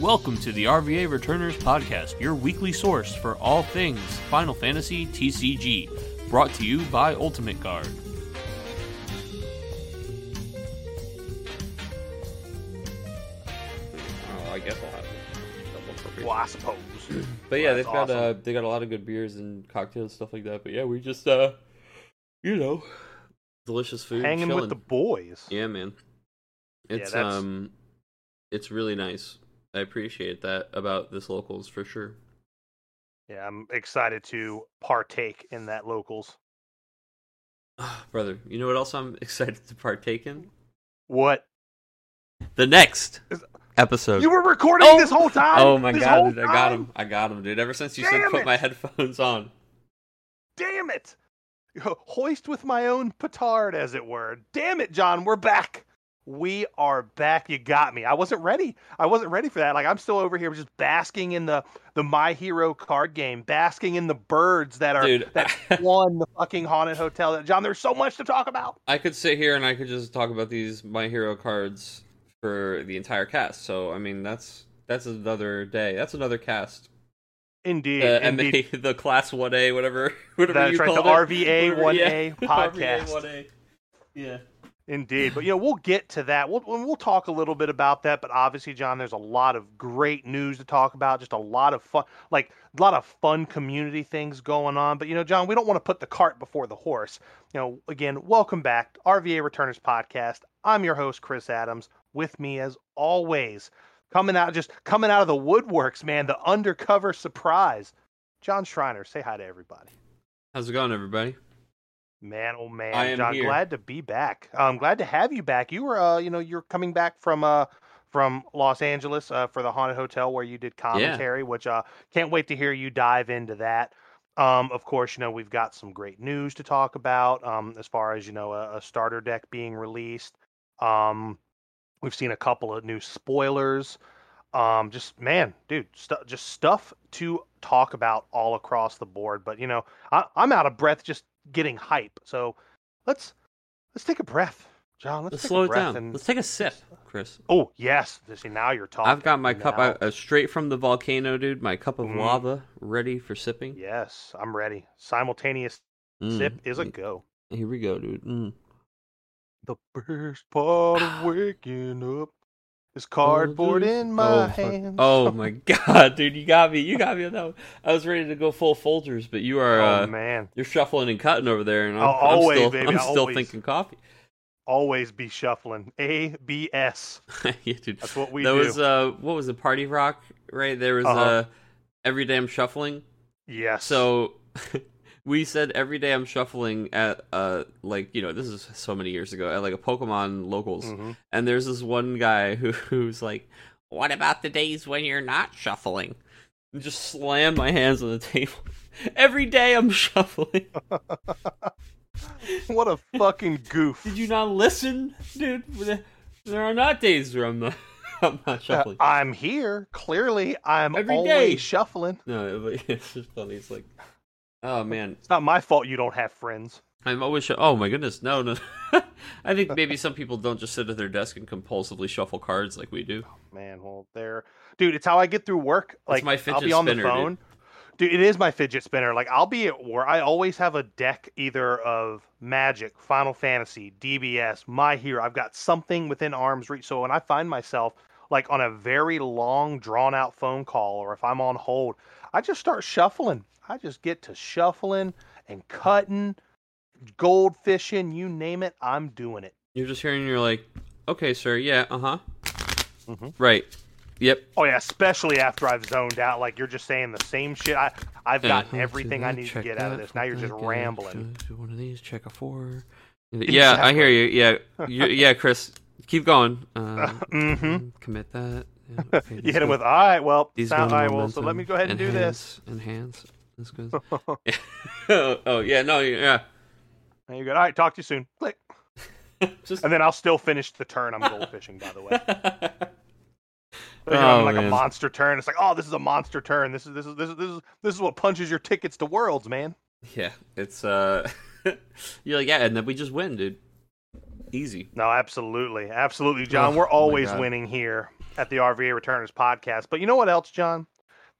Welcome to the RVA Returners Podcast, your weekly source for all things Final Fantasy TCG, brought to you by Ultimate Guard. Oh, I guess I'll have double. Well, I suppose. But yeah, they've got uh, awesome. they got a lot of good beers and cocktails and stuff like that. But yeah, we just uh, you know, delicious food, Hanging chilling. with the boys. Yeah, man. Yeah, It's that's- um, it's really nice. I appreciate that about this locals for sure. Yeah, I'm excited to partake in that locals. Ah, brother, you know what else I'm excited to partake in? What? The next episode. You were recording Oh! this whole time? oh my god, dude, I got him. I got him, dude. Ever since you said Damn put my headphones on. Damn it! Hoist with my own petard, as it were. Damn it, John, we're back. We are back. You got me. I wasn't ready. I wasn't ready for that. Like I'm still over here just basking in the the My Hero card game, basking in the birds that are Dude, that won the fucking haunted hotel. John, there's so much to talk about. I could sit here and I could just talk about these My Hero cards for the entire cast. So I mean, that's that's another day. That's another cast. Indeed, The indeed. MA, the Class One A, whatever, whatever That's you right, the called it. RVA 1A podcast. RVA 1A. Yeah. Indeed, but you know we'll get to that. We'll we'll talk a little bit about that. But obviously, John, there's a lot of great news to talk about. Just a lot of fun, like a lot of fun community things going on. But you know, John, we don't want to put the cart before the horse. You know, again, welcome back, RVA Returners podcast. I'm your host, Chris Adams. With me, as always, coming out just coming out of the woodworks, man. The undercover surprise, John Schreiner. Say hi to everybody. How's it going, everybody? Man, oh man, I am John, here. glad to be back. I'm glad to have you back. You were, uh, you know, you're coming back from, uh, from Los Angeles, uh, for the haunted hotel where you did commentary, which, uh, can't wait to hear you dive into that. Um, of course, you know, we've got some great news to talk about, um, as far as, you know, a, a starter deck being released. Um, we've seen a couple of new spoilers. Um, just man, dude, just stuff to talk about all across the board. But you know, I, I'm out of breath just getting hype. So let's let's take a breath, John. Let's, Let's slow it down. and Let's take a sip, Chris. oh yes, see now you're talking. I've got my cup out, uh, straight from the volcano, dude. My cup of Mhm. lava ready for sipping. Yes, I'm ready. Simultaneous Mm. sip is a go. Here we go, dude. Mm. The best part of waking up is cardboard dude. in my oh, fuck. hands. Oh my god, dude, you got me. You got me on that one. I was ready to go full Folgers, but you are Oh, uh, man, you're shuffling and cutting over there, and I'm, Oh, I'm always, still baby, I'm still always. thinking coffee. always be shuffling. A B S. yeah, dude. That's what we that do. was uh, what was it? Party Rock, right? There was Uh-huh. uh, every day I'm shuffling. yes. So we said every day I'm shuffling at uh, like you know this is so many years ago at like a Pokemon locals, Mhm. and there's this one guy who who's like, "What about the days when you're not shuffling?" And just slam my hands on the table. Every day I'm shuffling. what a fucking goof. Did you not listen, dude? There are not days where I'm not, I'm not Uh, shuffling. I'm here. Clearly, I'm Every always day. shuffling. No, but it's just funny. It's like, oh man, It's not my fault you don't have friends. I'm always. Oh my goodness, no, no. I think maybe some people don't just sit at their desk and compulsively shuffle cards like we do. Oh, man, well, there, dude. It's how I get through work. Like my I'll be on spinner, the dude. phone. Dude. it is my fidget spinner. Like I'll be at work. I always have a deck either of Magic, Final Fantasy, DBS, My Hero. I've got something within arm's reach. So when I find myself like on a very long, drawn out phone call, or if I'm on hold, I just start shuffling. I just get to shuffling and cutting, gold fishing, you name it. I'm doing it. You're just hearing. You're like, okay, sir. Yeah. Uh huh. Mhm. Right. Yep. Oh yeah, especially after I've zoned out. Like you're just saying the same shit. I I've gotten Yeah. everything I need to get out of this. Now you're just rambling. One of these. Check a four. Yeah, I hear you. Yeah, you, yeah, Chris. Keep going. Uh, Mhm. Commit that. Yeah, okay, You hit him with all right. Well, These all. Well, so let me go ahead and do this. Enhance. Enhance. That's good. oh, oh, yeah. No. Yeah. You're good. All right, talk to you soon. Click. Just. And then I'll still finish the turn. I'm gold fishing, by the way. You Oh, like man. a monster turn. It's like, oh, this is a monster turn. This is this is this is this is this is what punches your tickets to worlds, man. yeah. It's uh. you're like yeah, and then we just win, dude. Easy. No, absolutely, absolutely, John. Oh, We're always winning here. at the RVA Returners podcast. But you know what else, John?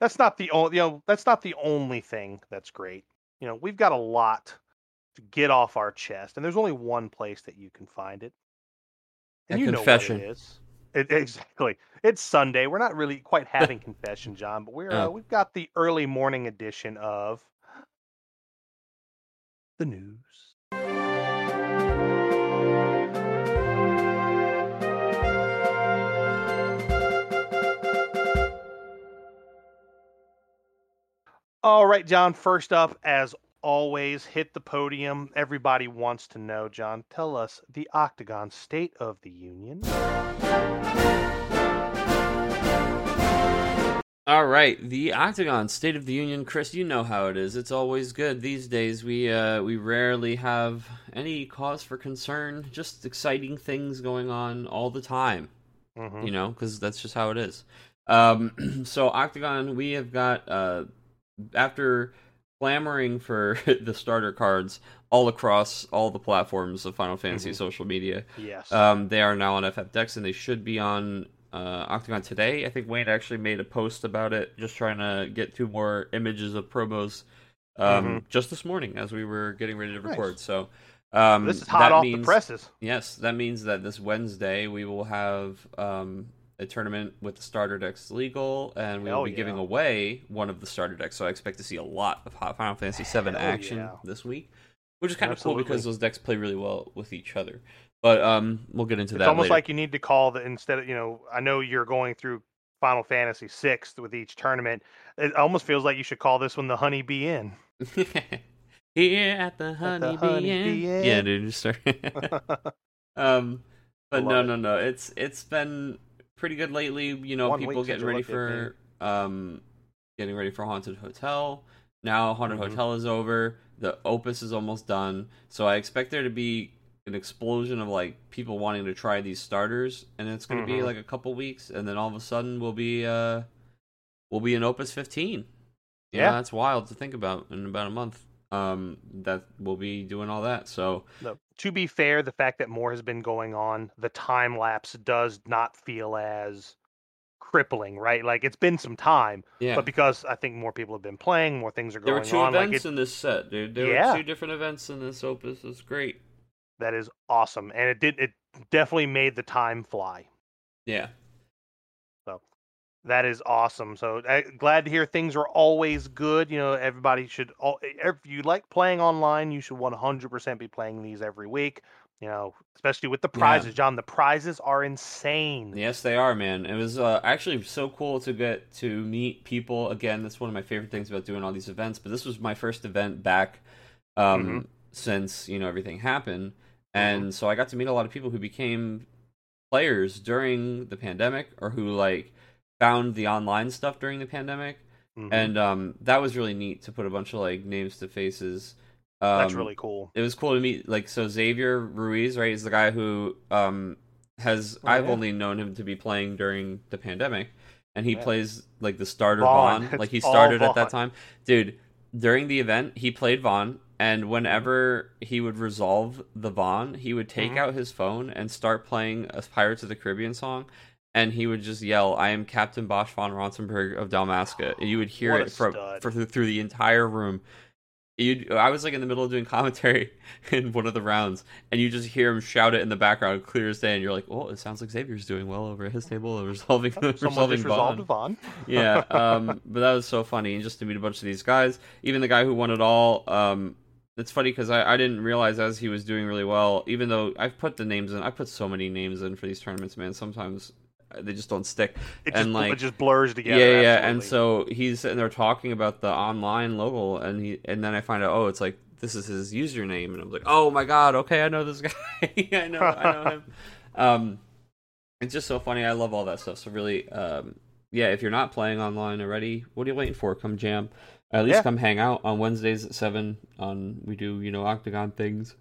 That's not the only you know that's not the only thing that's great. You know, we've got a lot to get off our chest, and there's only one place that you can find it. And A you confession. know what it is. It, exactly. It's Sunday. We're not really quite having confession, John, but we're uh, Oh. we've got the early morning edition of the news. All right, John. First up, as always, hit the podium. Everybody wants to know, John. Tell us the Octagon State of the Union. All right, the Octagon State of the Union, Chris. You know how it is. It's always good these days. We uh, we rarely have any cause for concern. Just exciting things going on all the time. Mhm. You know, because that's just how it is. Um, so Octagon, we have got uh, after clamoring for the starter cards all across all the platforms of Final Fantasy Mhm. social media. Yes. Um, they are now on FF Dex, and they should be on uh, Octagon today. I think Wayne actually made a post about it, just trying to get two more images of promos um, just this morning as we were getting ready to Nice. record. So um, this is hot that off means, the presses. Yes, that means that this Wednesday we will have um, a tournament with the starter decks legal, and we will Hell be giving away one of the starter decks. So I expect to see a lot of Hot Final Fantasy VII Hell action yeah. this week, which is kind of cool because those decks play really well with each other. But um, we'll get into It's that. almost later. like you need to call the instead of you know. I know you're going through Final Fantasy sixth with each tournament. It almost feels like you should call this one the Honey Bee Inn. Here at the Honey Honey Bee Inn. Bee Inn. Yeah, dude, just start. um, but Love no, no, no. It's it's been pretty good lately. You know, One people getting ready for um, getting ready for Haunted Hotel. Now Haunted Mhm. Hotel is over. The Opus is almost done. So I expect there to be an explosion of like people wanting to try these starters, and it's going to be Mhm. like a couple weeks, and then all of a sudden we'll be uh, we'll be in Opus 15. You know, Yeah. that's wild to think about in about a month. Um, that we'll be doing all that. So No, to be fair, the fact that more has been going on, the time lapse does not feel as crippling, right? Like it's been some time, yeah, but because I think more people have been playing, more things are going on. there were two on. Like events it, in this set, dude. There Yeah. were two different events in this opus. It's great. that is awesome, and it did. It definitely made the time fly. Yeah, That is awesome. So uh, glad to hear things are always good. You know, everybody should. All, if you like playing online, you should 100% be playing these every week. You know, especially with the Yeah. prizes, John. The prizes are insane. yes, they are, man. It was uh, actually so cool to get to meet people again. That's one of my favorite things about doing all these events. But this was my first event back um, Mhm. since you know everything happened, and so I got to meet a lot of people who became players during the pandemic or who like found the online stuff during the pandemic Mhm. and um that was really neat to put a bunch of like names to faces um, that's really cool. it was cool to meet like so xavier ruiz right is the guy who um has Oh, i've yeah. only known him to be playing during the pandemic and he Yeah. plays like the starter Vaan. vaan, like he started at that time dude during the event he played vaan and whenever he would resolve the vaan he would take Mhm. out his phone and start playing a pirates of the caribbean song and he would just yell, "I am Captain Basch fon Ronsenburg of Dalmasca." And you would hear it from through the entire room. You, I was like in the middle of doing commentary in one of the rounds, and you just hear him shout it in the background, clear as day. And you're like, "Oh, it sounds like Xavier's doing well over at his table, resolving Someone resolving just resolved Vaan." Vaan. yeah, um, but that was so funny, and just to meet a bunch of these guys, even the guy who won it all. Um, it's funny because I, I didn't realize as he was doing really well, even though I've put the names in, I put so many names in for these tournaments, man. Sometimes they just don't stick. It just, and, like- it just blurs together. yeah, yeah. And so he's sitting there talking about the online logo, and he and then I find out, oh, it's like this is his username, and I'm like, oh my god, okay, I know this guy. I know, I know him. Um, it's just so funny. I love all that stuff. So really, um, yeah, if you're not playing online already, what are you waiting for? Come jam. At least Yeah. come hang out on Wednesdays at seven. On we do you know Octagon things.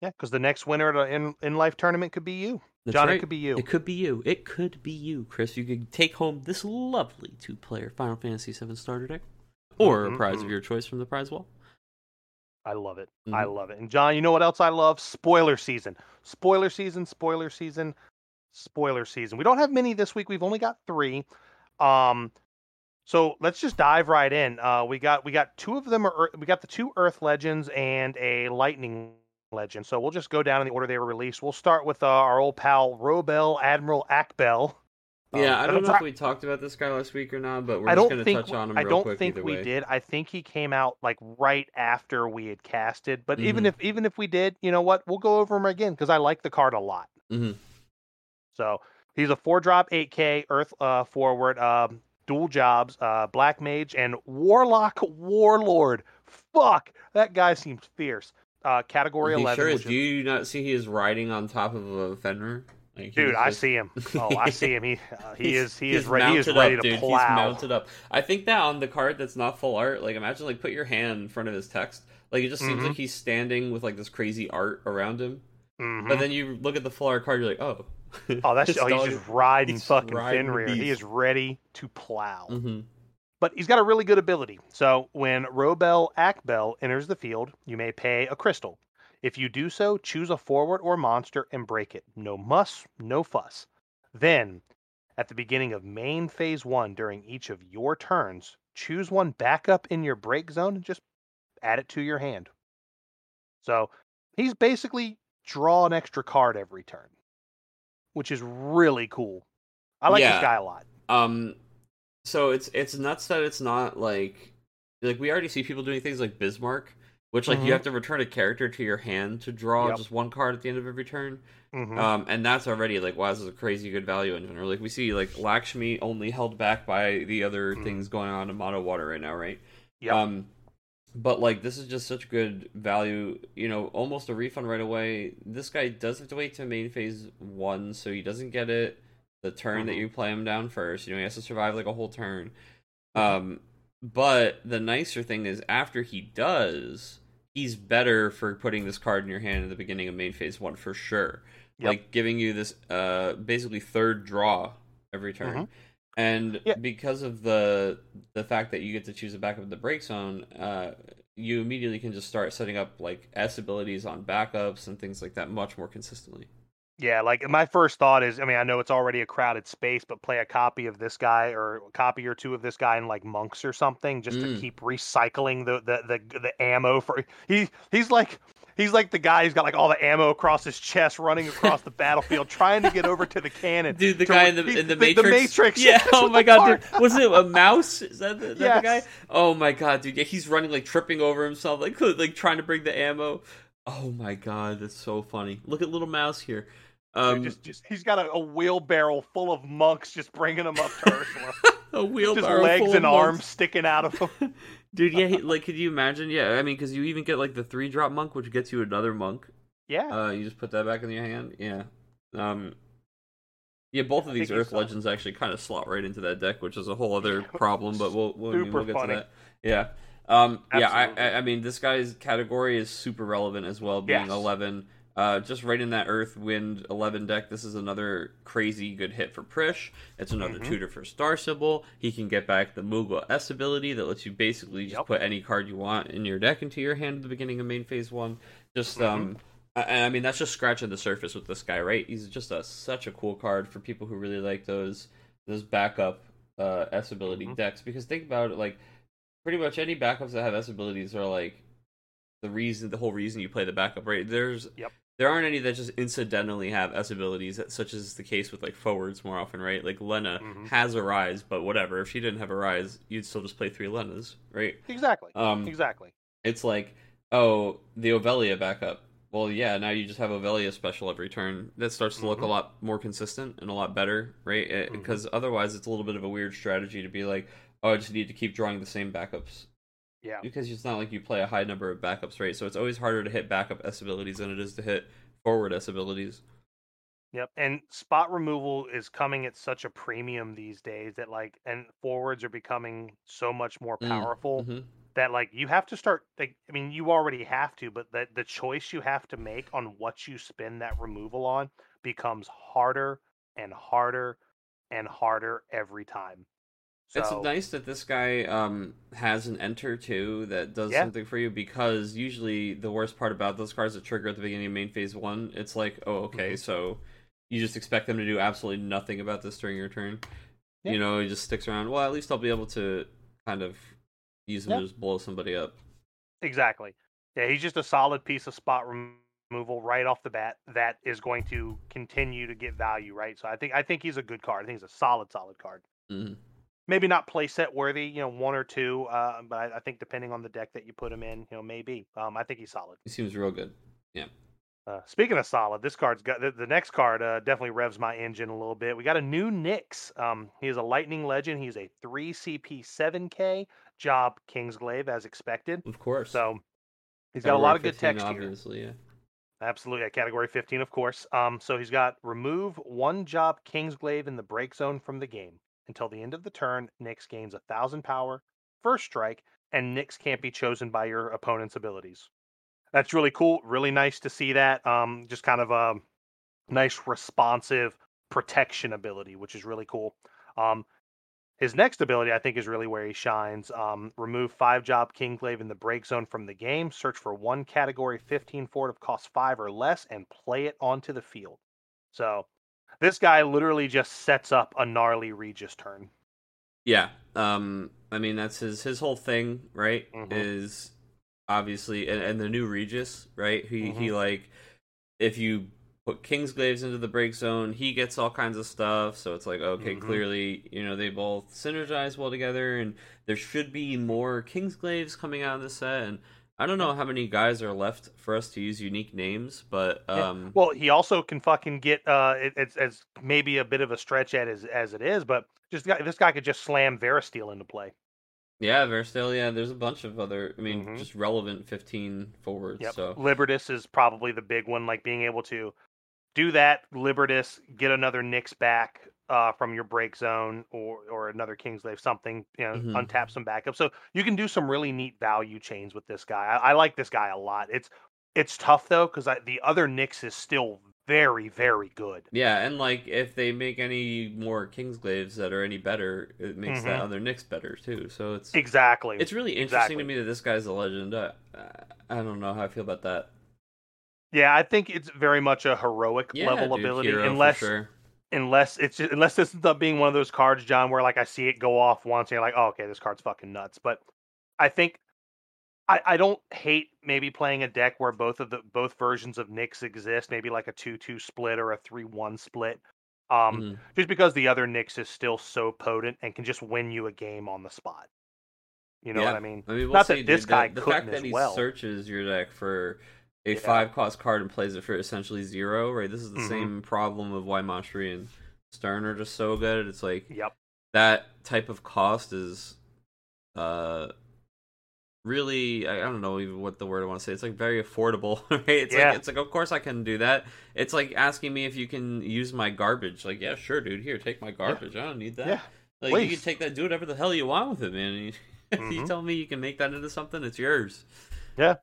yeah, because the next winner at an in in life tournament could be you, That's John. right. It could be you. It could be you. It could be you, Chris. You could take home this lovely two-player Final Fantasy VII starter deck, or Mhm, a prize of your choice from the prize wall. I love it. Mm-hmm. I love it. And John, you know what else I love? Spoiler season. Spoiler season. Spoiler season. spoiler season. We don't have many this week. We've only got three. Um, so let's just dive right in. Uh, we got we got two of them are we got the two Earth legends and a Lightning legend. So we'll just go down in the order they were released. We'll start with uh, our old pal Robel Admiral Akbel. Yeah, um, I don't know if we talked about this guy last week or not, but we're I just going to touch on him. Real quick. I don't think we way. did. I think he came out like right after we had casted. But mm-hmm. even if even if we did, you know what? We'll go over him again because I like the card a lot. Mm-hmm. So he's a four drop, eight K Earth uh, forward, um, dual jobs, uh, Black Mage, and Warlock Warlord. Fuck, that guy seems fierce. Uh, category he eleven. Sure is. Do you not see he is riding on top of a Fenrir? Like dude, I see him. Oh, I see him. He uh, he is he is ready. He is ready up, to dude. plow. He's mounted up. I think that on the card that's not full art, like imagine like put your hand in front of his text. Like it just seems mm-hmm. like he's standing with like this crazy art around him. Mm-hmm. But then you look at the full art card, you're like, oh. Oh, that's oh, he's just riding he's fucking riding Fenrir. He is ready to plow. Mm-hmm. But he's got a really good ability. So when Robel Akbel enters the field, you may pay a crystal. If you do so, choose a forward or monster and break it. No muss, no fuss. Then, at the beginning of main phase one during each of your turns, choose one backup in your break zone and just add it to your hand. So he's basically draw an extra card every turn, which is really cool. I like yeah. this guy a lot. Um, so it's it's nuts that it's not like like we already see people doing things like Bismarck, which like mm-hmm. you have to return a character to your hand to draw yep. just one card at the end of every turn. Mm-hmm. Um, and that's already like wow, this is a crazy good value engine. Or like we see like Lakshmi only held back by the other mm-hmm. things going on in Mono Water right now, right? Yeah. Um, but like this is just such good value. You know, almost a refund right away. This guy does have to wait to main phase one, so he doesn't get it the turn that mm-hmm. you play him down first. You know, he has to survive like a whole turn. Um, but the nicer thing is after he does he's better for putting this card in your hand at the beginning of main phase one for sure. Yep. Like giving you this uh basically third draw every turn. Mm-hmm. And because of the the fact that you get to choose a backup in the break zone, uh you immediately can just start setting up like S abilities on backups and things like that much more consistently. Yeah, like my first thought is, I mean, I know it's already a crowded space, but play a copy of this guy or a copy or two of this guy in like monks or something, just mm. to keep recycling the, the the the ammo for he he's like he's like the guy who's got like all the ammo across his chest, running across the battlefield, trying to get over to the cannon. Dude, the guy in the, in the, the Matrix. The Matrix. Yeah. oh my god, dude. was it a mouse? Is that, the, that yes. the guy? Oh my god, dude. Yeah, he's running like tripping over himself, like like trying to bring the ammo. Oh my god, that's so funny. Look at little mouse here. Um, just, just he's got a, a, wheelbarrow full of monks just bringing them up to Ursula. a wheelbarrow, just legs and arms monks. sticking out of him. Dude, yeah, he, like, could you imagine? Yeah, I mean, because you even get like the three drop monk, which gets you another monk. Yeah. Uh, you just put that back in your hand. Yeah. Um. Yeah, both of these Earth Legends actually kind of slot right into that deck, which is a whole other problem. But we'll we'll, I mean, we'll get funny. to that. Yeah. Um. Yeah. I I mean, this guy's category is super relevant as well, being yes. eleven. Uh, just right in that Earth Wind 11 deck, this is another crazy good hit for Prishe. It's another mm-hmm. tutor for Star Sibyl. He can get back the Moogle S ability that lets you basically just yep. put any card you want in your deck into your hand at the beginning of main phase one. Just, mm-hmm. um, I, I, mean, that's just scratching the surface with this guy, right? He's just a, such a cool card for people who really like those those backup uh, S ability mm-hmm. decks. Because think about it, like, pretty much any backups that have S abilities are like the reason the whole reason you play the backup right there's yep there aren't any that just incidentally have S abilities, such as the case with like forwards more often, right? Like Lenna mm-hmm. has a rise, but whatever. If she didn't have a rise, you'd still just play three Lennas, right? Exactly. Um, exactly. It's like, oh, the Ovelia backup. Well, yeah, now you just have Ovelia special every turn. That starts to look mm-hmm. a lot more consistent and a lot better, right? Mm-hmm. Because otherwise, it's a little bit of a weird strategy to be like, oh, I just need to keep drawing the same backups yeah. Because it's not like you play a high number of backups, right? So it's always harder to hit backup S abilities than it is to hit forward S abilities. Yep. And spot removal is coming at such a premium these days that like and forwards are becoming so much more mm, powerful mm-hmm. that like you have to start like I mean you already have to, but that the choice you have to make on what you spend that removal on becomes harder and harder and harder every time. So, it's nice that this guy um, has an enter too that does yeah. something for you because usually the worst part about those cards that trigger at the beginning of main phase one, it's like, oh, okay, mm-hmm. so you just expect them to do absolutely nothing about this during your turn. Yeah. You know, he just sticks around. Well, at least I'll be able to kind of use him Yeah. to just blow somebody up. Exactly. Yeah, he's just a solid piece of spot removal right off the bat that is going to continue to get value, right? So I think I think he's a good card. I think he's a solid, solid card. Mhm. Maybe not playset worthy, you know, one or two, uh, but I, I think depending on the deck that you put him in, you know, maybe. Um, I think he's solid. He seems real good. Yeah. Uh, speaking of solid, this card's got the, the next card uh, definitely revs my engine a little bit. We got a new Nyx. Um, he is a Lightning Legend. He's a three CP seven K job Kingsglaive as expected. Of course. So he's got a lot of good 15, text here. Yeah. Absolutely, at category 15, of course. Um, so he's got remove one job Kingsglaive in the break zone from the game. Until the end of the turn, Nyx gains a thousand power, first strike, and Nyx can't be chosen by your opponent's abilities. That's really cool. Really nice to see that. Um, just kind of a nice responsive protection ability, which is really cool. Um, his next ability, I think, is really where he shines. Um, remove five job Kingsglaive in the break zone from the game. Search for one category 15 forward of cost five or less and play it onto the field. So this guy literally just sets up a gnarly Regis turn. Yeah. Um I mean that's his his whole thing, right? Mhm. Is obviously and, and the new Regis, right? He Mm-hmm. he like if you put Kingsglaives into the break zone, he gets all kinds of stuff. So it's like, okay, Mhm. clearly, you know, they both synergize well together and there should be more Kingsglaives coming out in the set and I don't know how many guys are left for us to use unique names, but Yeah. um Well, he also can fucking get uh, it, it's as maybe a bit of a stretch at as as it is, but just this guy could just slam Verstael into play. yeah, Verstael, yeah, there's a bunch of other I mean, Mhm. just relevant 15 forwards, Yep. so Libertus is probably the big one, like being able to do that. Libertus, get another Nyx back uh, from your break zone or or another Kingsglaive, something, you know, Mhm. untap some backup. So you can do some really neat value chains with this guy. I, I like this guy a lot. It's it's tough though because the other Nyx is still very very good. Yeah, and like if they make any more Kingsglaives that are any better, it makes that Mhm. other Nyx better too. So it's Exactly. it's really interesting Exactly. to me that this guy's a legend. Uh, I don't know how I feel about that. yeah, I think it's very much a heroic Yeah, level dude, ability, unless sure. Unless it's just, unless this ends up being one of those cards, John, where like I see it go off once and you're like, oh, okay, this card's fucking nuts. But I think I, I don't hate maybe playing a deck where both of the both versions of Nyx exist, maybe like a two two split or a three one split. Um, Mhm. just because the other Nyx is still so potent and can just win you a game on the spot. You know Yeah. what I mean? I mean, we'll Not see, that this dude. guy the, the fact that he well. searches your deck for a Yeah. five cost card and plays it for essentially zero, right? This is the Mhm. same problem of why Mashri and Stern are just so good. It's like Yep. that type of cost is uh really I, I don't know even what the word I want to say. It's like very affordable, right? It's Yeah. like it's like of course I can do that. It's like asking me if you can use my garbage. Like, yeah, sure, dude, here, take my garbage. I don't need that. Yeah. Like you can take that, do whatever the hell you want with it, man. You- If you tell me you can make that into something, it's yours. Yeah.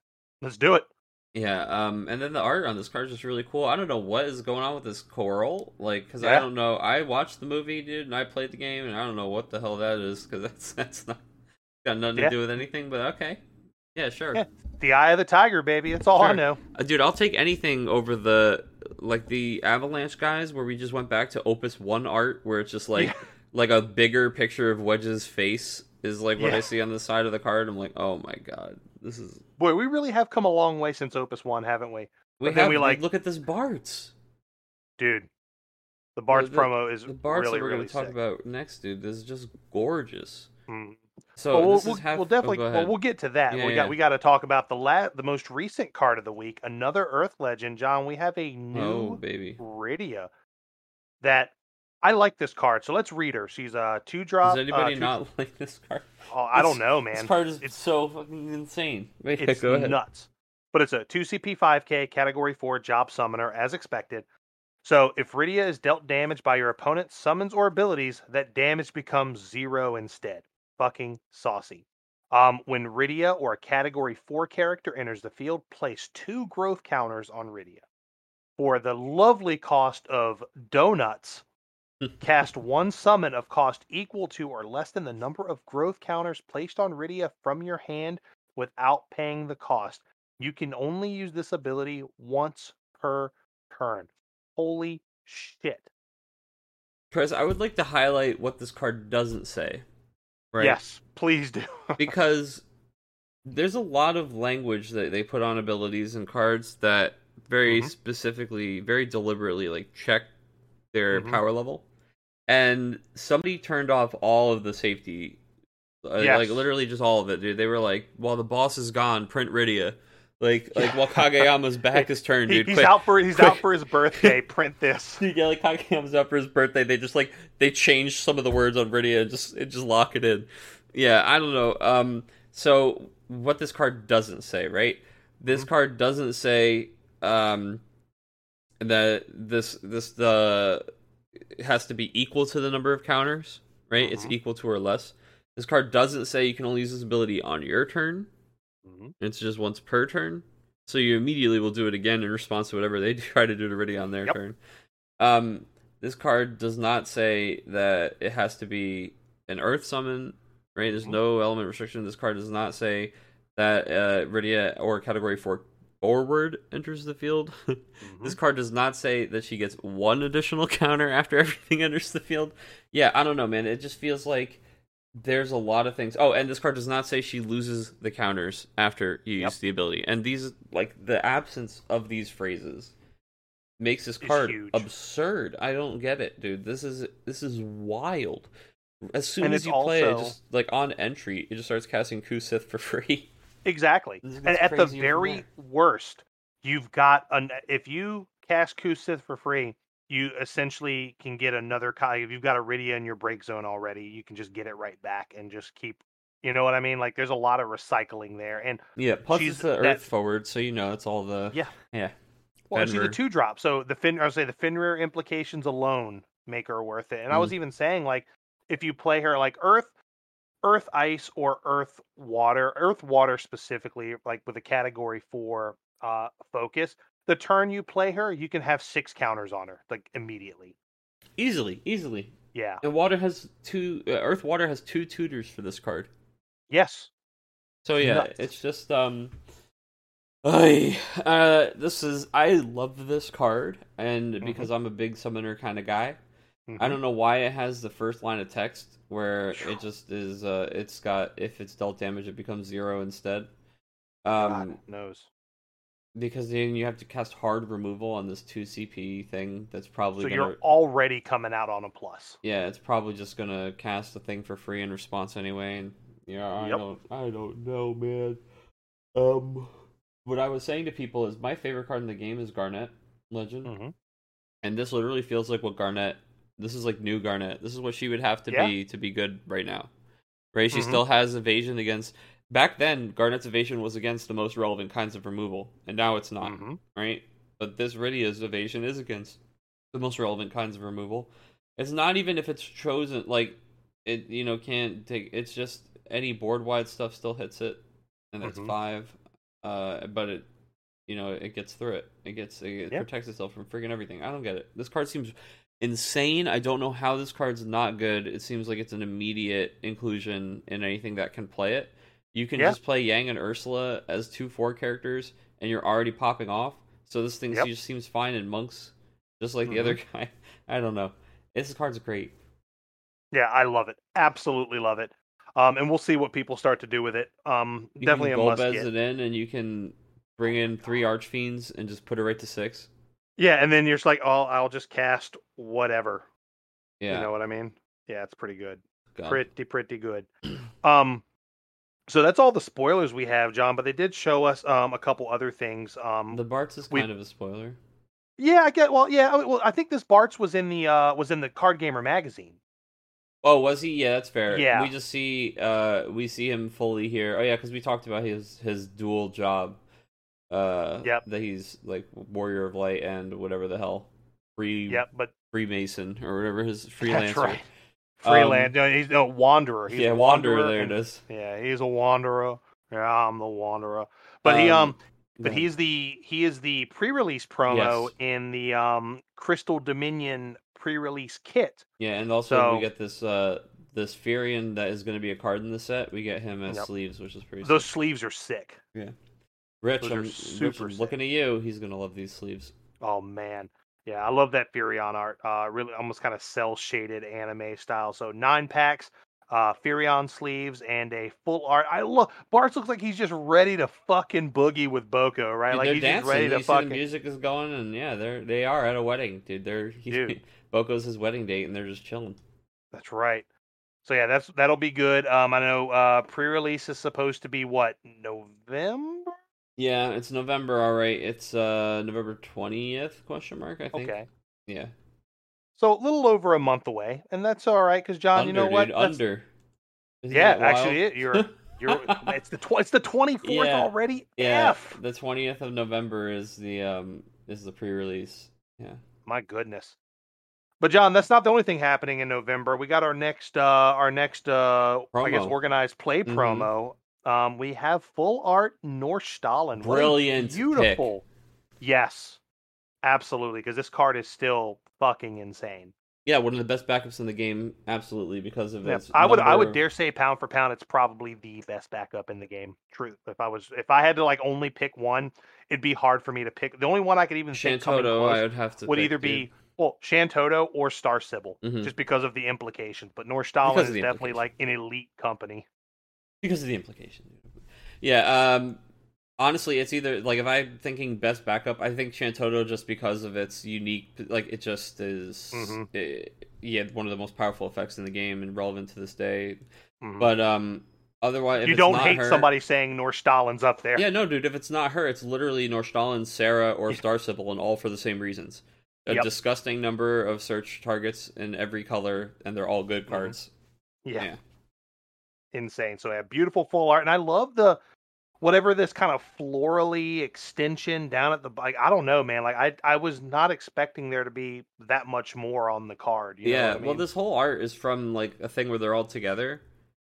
Let's do it. Yeah, um, and then the art on this card is just really cool. I don't know what is going on with this coral, like, because I don't know. I watched the movie, dude, and I played the game, and I don't know what the hell that is, because that's that's not got nothing Yeah. to do with anything. But okay, yeah, sure, Yeah. The eye of the tiger, baby. That's all I know. Uh, dude. I'll take anything over the like the Avalanche guys, where we just went back to Opus One art, where it's just like Yeah. like a bigger picture of Wedge's face is like what I see on the side of the card. I'm like, oh my god, this is. Boy, we really have come a long way since Opus One, haven't we? We But have we, like- look at this Bartz. Dude. The Bartz the- promo is The Bartz really, that we're really going to talk about next, dude, this is just gorgeous. Mm. So Well, we'll, this we'll, is half. we'll oh, definitely go well, we'll get to that. Yeah, we yeah. got we got to talk about the la- the most recent card of the week, another Earth Legend. John, we have a oh new baby, Rydia that I like this card. So let's read her. She's a two drop. does anybody uh, two- not like this card? Oh, I don't This- know, This man. card is It's- so fucking insane. Wait, It's go ahead. nuts. But it's a 2 CP 5K category 4 job summoner as expected. So if Rydia is dealt damage by your opponent's summons or abilities, that damage becomes zero instead. Fucking saucy. Um, when Rydia or a category 4 character enters the field, place two growth counters on Rydia. For the lovely cost of donuts, cast one summon of cost equal to or less than the number of growth counters placed on Rydia from your hand without paying the cost. You can only use this ability once per turn. Holy shit. Chris, I would like to highlight what this card doesn't say. Right? Yes, please do. because there's a lot of language that they put on abilities and cards that very mm-hmm. specifically, very deliberately, like check their mm-hmm. power level. And somebody turned off all of the safety, uh, yes. like literally just all of it, dude. They were like, "While the boss is gone, print Rydia." Like, like while Kageyama's back is turned, dude. he's quick, out for he's quick. out for his birthday. Print this. yeah, like Kageyama's out for his birthday. They just like they changed some of the words on Rydia and just and just lock it in. Yeah, I don't know. Um, so what this card doesn't say, right? This mm-hmm. card doesn't say um that this this the has to be equal to the number of counters, right? Mm-hmm. It's equal to or less. This card doesn't say you can only use this ability on your turn. Mm-hmm. It's just once per turn. So you immediately will do it again in response to whatever they try to do to already on their yep. turn. Um, this card does not say that it has to be an Earth summon, right? There's mm-hmm. no element restriction. This card does not say that uh, Rydia or Category 4 forward enters the field. mm-hmm. This card does not say that she gets one additional counter after everything enters the field. Yeah, I don't know, man. It just feels like there's a lot of things. Oh, and this card does not say she loses the counters after you yep. use the ability. And these, like, the absence of these phrases makes this card absurd. I don't get it, dude. This is this is wild. As soon and as you also... play it, just like on entry, it just starts casting Kusith for free. Exactly. And at the very worst, you've got an if you cast Kusith for free, you essentially can get another If you've got a Rydia in your break zone already, you can just get it right back and just keep. You know what I mean? Like there's a lot of recycling there, and yeah. Plus it's the Earth that, forward, so you know it's all the yeah yeah. Well, she's a two drop, so the fin. I would say the Fenrir implications alone make her worth it. And mm. I was mm. even saying like, if you play her like Earth, Earth Ice, or Earth Water, Earth Water specifically, like with a category four uh focus, the turn you play her, you can have six counters on her like immediately. Easily, easily. Yeah. And water has two. Uh, Earth Water has two tutors for this card. Yes. So yeah, Nuts. it's just um. I uh, this is I love this card, and mm-hmm. because I'm a big summoner kind of guy, mm-hmm. I don't know why it has the first line of text where it just is. Uh, it's got if it's dealt damage, it becomes zero instead. Um, God knows because then you have to cast hard removal on this two CP thing. That's probably so gonna... you're already coming out on a plus. Yeah, it's probably just gonna cast the thing for free in response anyway. And yeah, I yep. don't, I don't know, man. Um, what I was saying to people is my favorite card in the game is Garnet Legend, mm-hmm. and this literally feels like what Garnet. This is like new Garnet. This is what she would have to yeah. be to be good right now. Right? She mm-hmm. still has evasion against back then Garnet's evasion was against the most relevant kinds of removal, and now it's not, mm-hmm. right? But this Rydia's evasion is against the most relevant kinds of removal. It's not even if it's chosen like it you know can't take it's just any board wide stuff still hits it and it's mm-hmm. five. Uh but it you know, it gets through it. It gets it yep. protects itself from freaking everything. I don't get it. This card seems insane. I don't know how this card's not good. It seems like it's an immediate inclusion in anything that can play it. You can yeah. just play Yang and Ursula as two four characters, and you're already popping off. So this thing yep. just seems fine in monks, just like mm-hmm. the other mm-hmm. guy. I don't know. This card's great. Yeah, I love it. Absolutely love it. Um, and we'll see what people start to do with it. Um, you definitely can a must get. it in, and you can bring in three archfiends and just put it right to six. Yeah, and then you're just like, oh, I'll just cast whatever. Yeah, you know what I mean? Yeah, it's pretty good. God. Pretty pretty good. Um, so that's all the spoilers we have, John. But they did show us um, a couple other things. Um, the Bartz is kind of a spoiler. Yeah, I get. Well, yeah. Well, I think this Bartz was in the uh, was in the Card Gamer magazine. Oh, was he? Yeah, that's fair. Yeah. We just see uh we see him fully here. Oh yeah, because we talked about his his dual job. Uh, yep. That he's like warrior of light and whatever the hell, free. Yep. But Freemason or whatever his freelancer. That's right. Freeland. Um, he's a wanderer. He's yeah, a wanderer. wanderer there it is. Yeah, he's a wanderer. Yeah, I'm the wanderer. But um, he um, but he's the he is the pre-release promo yes. in the um Crystal Dominion pre-release kit. Yeah, and also so, we get this uh this Firion that is going to be a card in the set. We get him as yep. sleeves, which is pretty. Those sick. sleeves are sick. Yeah, Rich, I'm, Rich, I'm looking at you. He's going to love these sleeves. Oh man, Yeah, I love that Firion art. Uh, really, almost kind of cell shaded anime style. So nine packs, uh, Firion sleeves, and a full art. I love Bartz looks like he's just ready to fucking boogie with Boko, right? Dude, like they're he's dancing. just ready to you fucking. see the music is going, and yeah, they're they are at a wedding, dude. They're he, Dude. Boko's his wedding date, and they're just chilling. That's right. So yeah, that's that'll be good. Um, I know uh, pre-release is supposed to be what November. Yeah, it's November, all right. It's uh November twentieth? Question mark. I think. Okay, Yeah. so a little over a month away, and that's all right because John, under, you know what? dude, That's- under. Isn't Yeah, actually, it- you're- You're, it's the tw- it's the twenty fourth Yeah. already. yeah. F. The twentieth of November is the um is the pre-release. Yeah. My goodness. But John, that's not the only thing happening in November. We got our next uh our next uh I guess organized play Mhm. promo. Um we have full art a Brilliant pick. Beautiful. Yes. Absolutely, because this card is still fucking insane. Yeah, one of the best backups in the game, absolutely, because of Yeah, its. I would I would dare say pound for pound, it's probably the best backup in the game. Truth. If I was if I had to like only pick one, it'd be hard for me to pick. The only one I could even Shantotto, I would have to. would pick, either dude. be well Shantotto or Star Sibyl, Mhm. just because of the implications. But Nordstallen Because is definitely like an elite company. Because of the implication. Yeah. Um. Honestly, it's either like if I'm thinking best backup, I think Shantotto just because of its unique, like it just is. Mhm. It, yeah, one of the most powerful effects in the game and relevant to this day. Mhm. But um, otherwise, if you don't hate her- somebody saying Nordstallen's up there. Yeah, no, dude. If it's not her, it's literally Norstalin, Sarah, or Star Sibyl, and all for the same reasons. A Yep. disgusting number of search targets in every color, and they're all good Mhm. cards. yeah. Yeah. Insane. So yeah, beautiful full art, and I love the whatever this kind of florally extension down at the like. I don't know, man. Like I I was not expecting there to be that much more on the card. You yeah. I Well, this whole art is from like a thing where they're all together,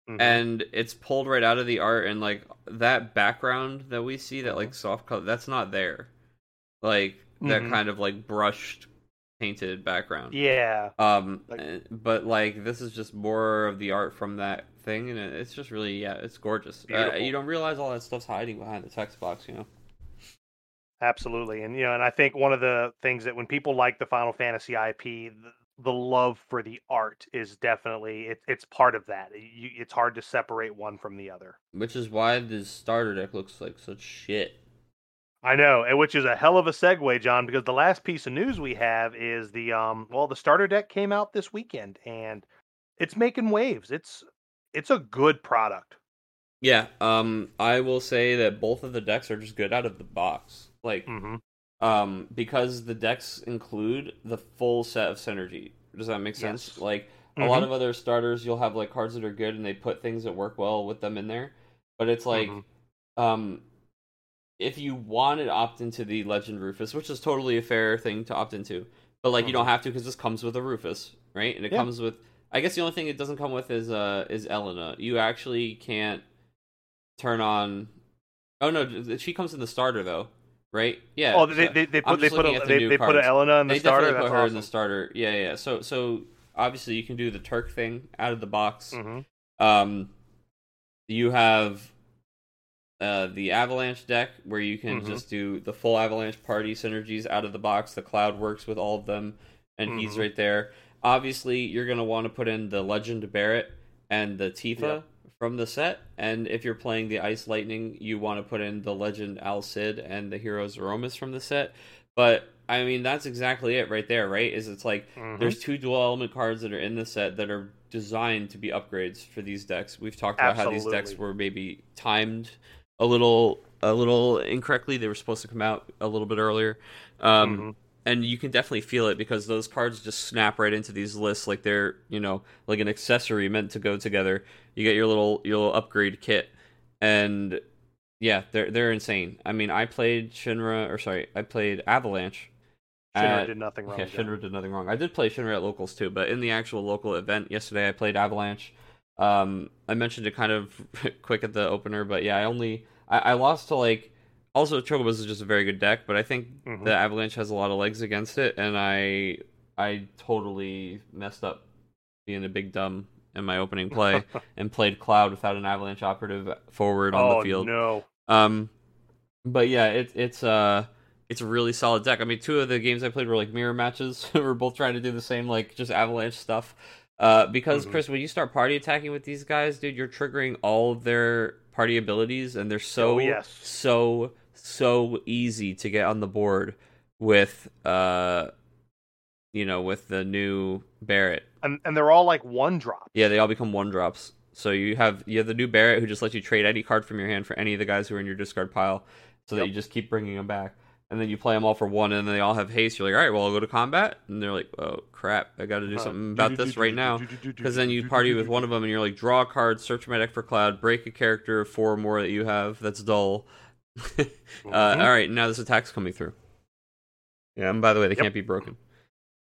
Mhm. and it's pulled right out of the art, and like that background that we see, that like soft color, that's not there. Like that Mhm. kind of like brushed, painted background. yeah, Um, Like- eh, but like this is just more of the art from that thing, and it's just really yeah, it's gorgeous. Uh, you don't realize all that stuff's hiding behind the text box, you know. absolutely. And you know, and I think one of the things that when people like the Final Fantasy IP. The, the love for the art is definitely it, it's part of that. You, it's hard to separate one from the other. Which is why this starter deck looks like such shit. I know, and which is a hell of a segue, John, because the last piece of news we have is the um well, the starter deck came out this weekend and it's making waves. It's it's a good product. Yeah, um, I will say that both of the decks are just good out of the box. Like, Mm-hmm. um, because the decks include the full set of synergy. Does that make sense? Yes. Like a lot Mhm. of other starters, you'll have like cards that are good and they put things that work well with them in there. But it's like, Mhm. um, if you want to opt into the Legend Rufus, which is totally a fair thing to opt into, but like you don't Mhm. have to because this comes with a Rufus, right? And it Yeah. comes with. I guess the only thing it doesn't come with is uh is Elena. You actually can't turn on. Oh no, she comes in the starter though, right? Yeah. Oh, they they, they put they put a the they, they put a. Elena in the they starter. definitely put her in the starter. Yeah, yeah. So so obviously you can do the Turk thing out of the box. hmm Um, you have uh the Avalanche deck where you can Mhm. just do the full Avalanche party synergies out of the box. The Cloud works with all of them, and he's Mhm. right there. Obviously, you're gonna want to put in the Legend Barrett and the Tifa Yeah. from the set. And if you're playing the Ice Lightning, you want to put in the Legend Al Cid and the Heroes Aromas from the set. But I mean, that's exactly it right there, right? Is it's like Mhm. there's two dual element cards that are in the set that are designed to be upgrades for these decks. We've talked about how these decks were maybe timed a little a little incorrectly. They were supposed to come out a little bit earlier. Um, Mhm. And you can definitely feel it because those cards just snap right into these lists like they're you know like an accessory meant to go together you get your little your little upgrade kit and yeah they're they're insane i mean i played shinra or sorry i played avalanche Shinra at- did nothing wrong. yeah. Shinra did nothing wrong. I did play Shinra at locals too, but in the actual local event yesterday, I played Avalanche. Um, I mentioned it kind of quick at the opener, but yeah, I only I, I lost to like. Also, Chocobos is just a very good deck, but I think Mhm. the Avalanche has a lot of legs against it, and I I totally messed up being a big dumb in my opening play and played Cloud without an Avalanche operative forward on oh the field. no! Um, but yeah, it's it's uh, it's a really solid deck. I mean, two of the games I played were like mirror matches. we're both trying to do the same, like just avalanche stuff. Uh, because mm-hmm. Chris, when you start party attacking with these guys, dude, you're triggering all of their party abilities, and they're so oh, yes. so so easy to get on the board with uh, you know, with the new Barret. And and they're all like one drop. Yeah, they all become one drops. So you have you have the new Barret who just lets you trade any card from your hand for any of the guys who are in your discard pile, so yep. that you just keep bringing them back and then you play them all for one, and then they all have haste. You're like, all right, well, I'll go to combat, and they're like, oh crap, I got to do something about this right now, because then you party with one of them, and you're like, draw a card, search my deck for cloud, break a character of four or more that you have that's dull. uh, all right, now this attack's coming through. Yeah, and by the way, they yep. can't be broken.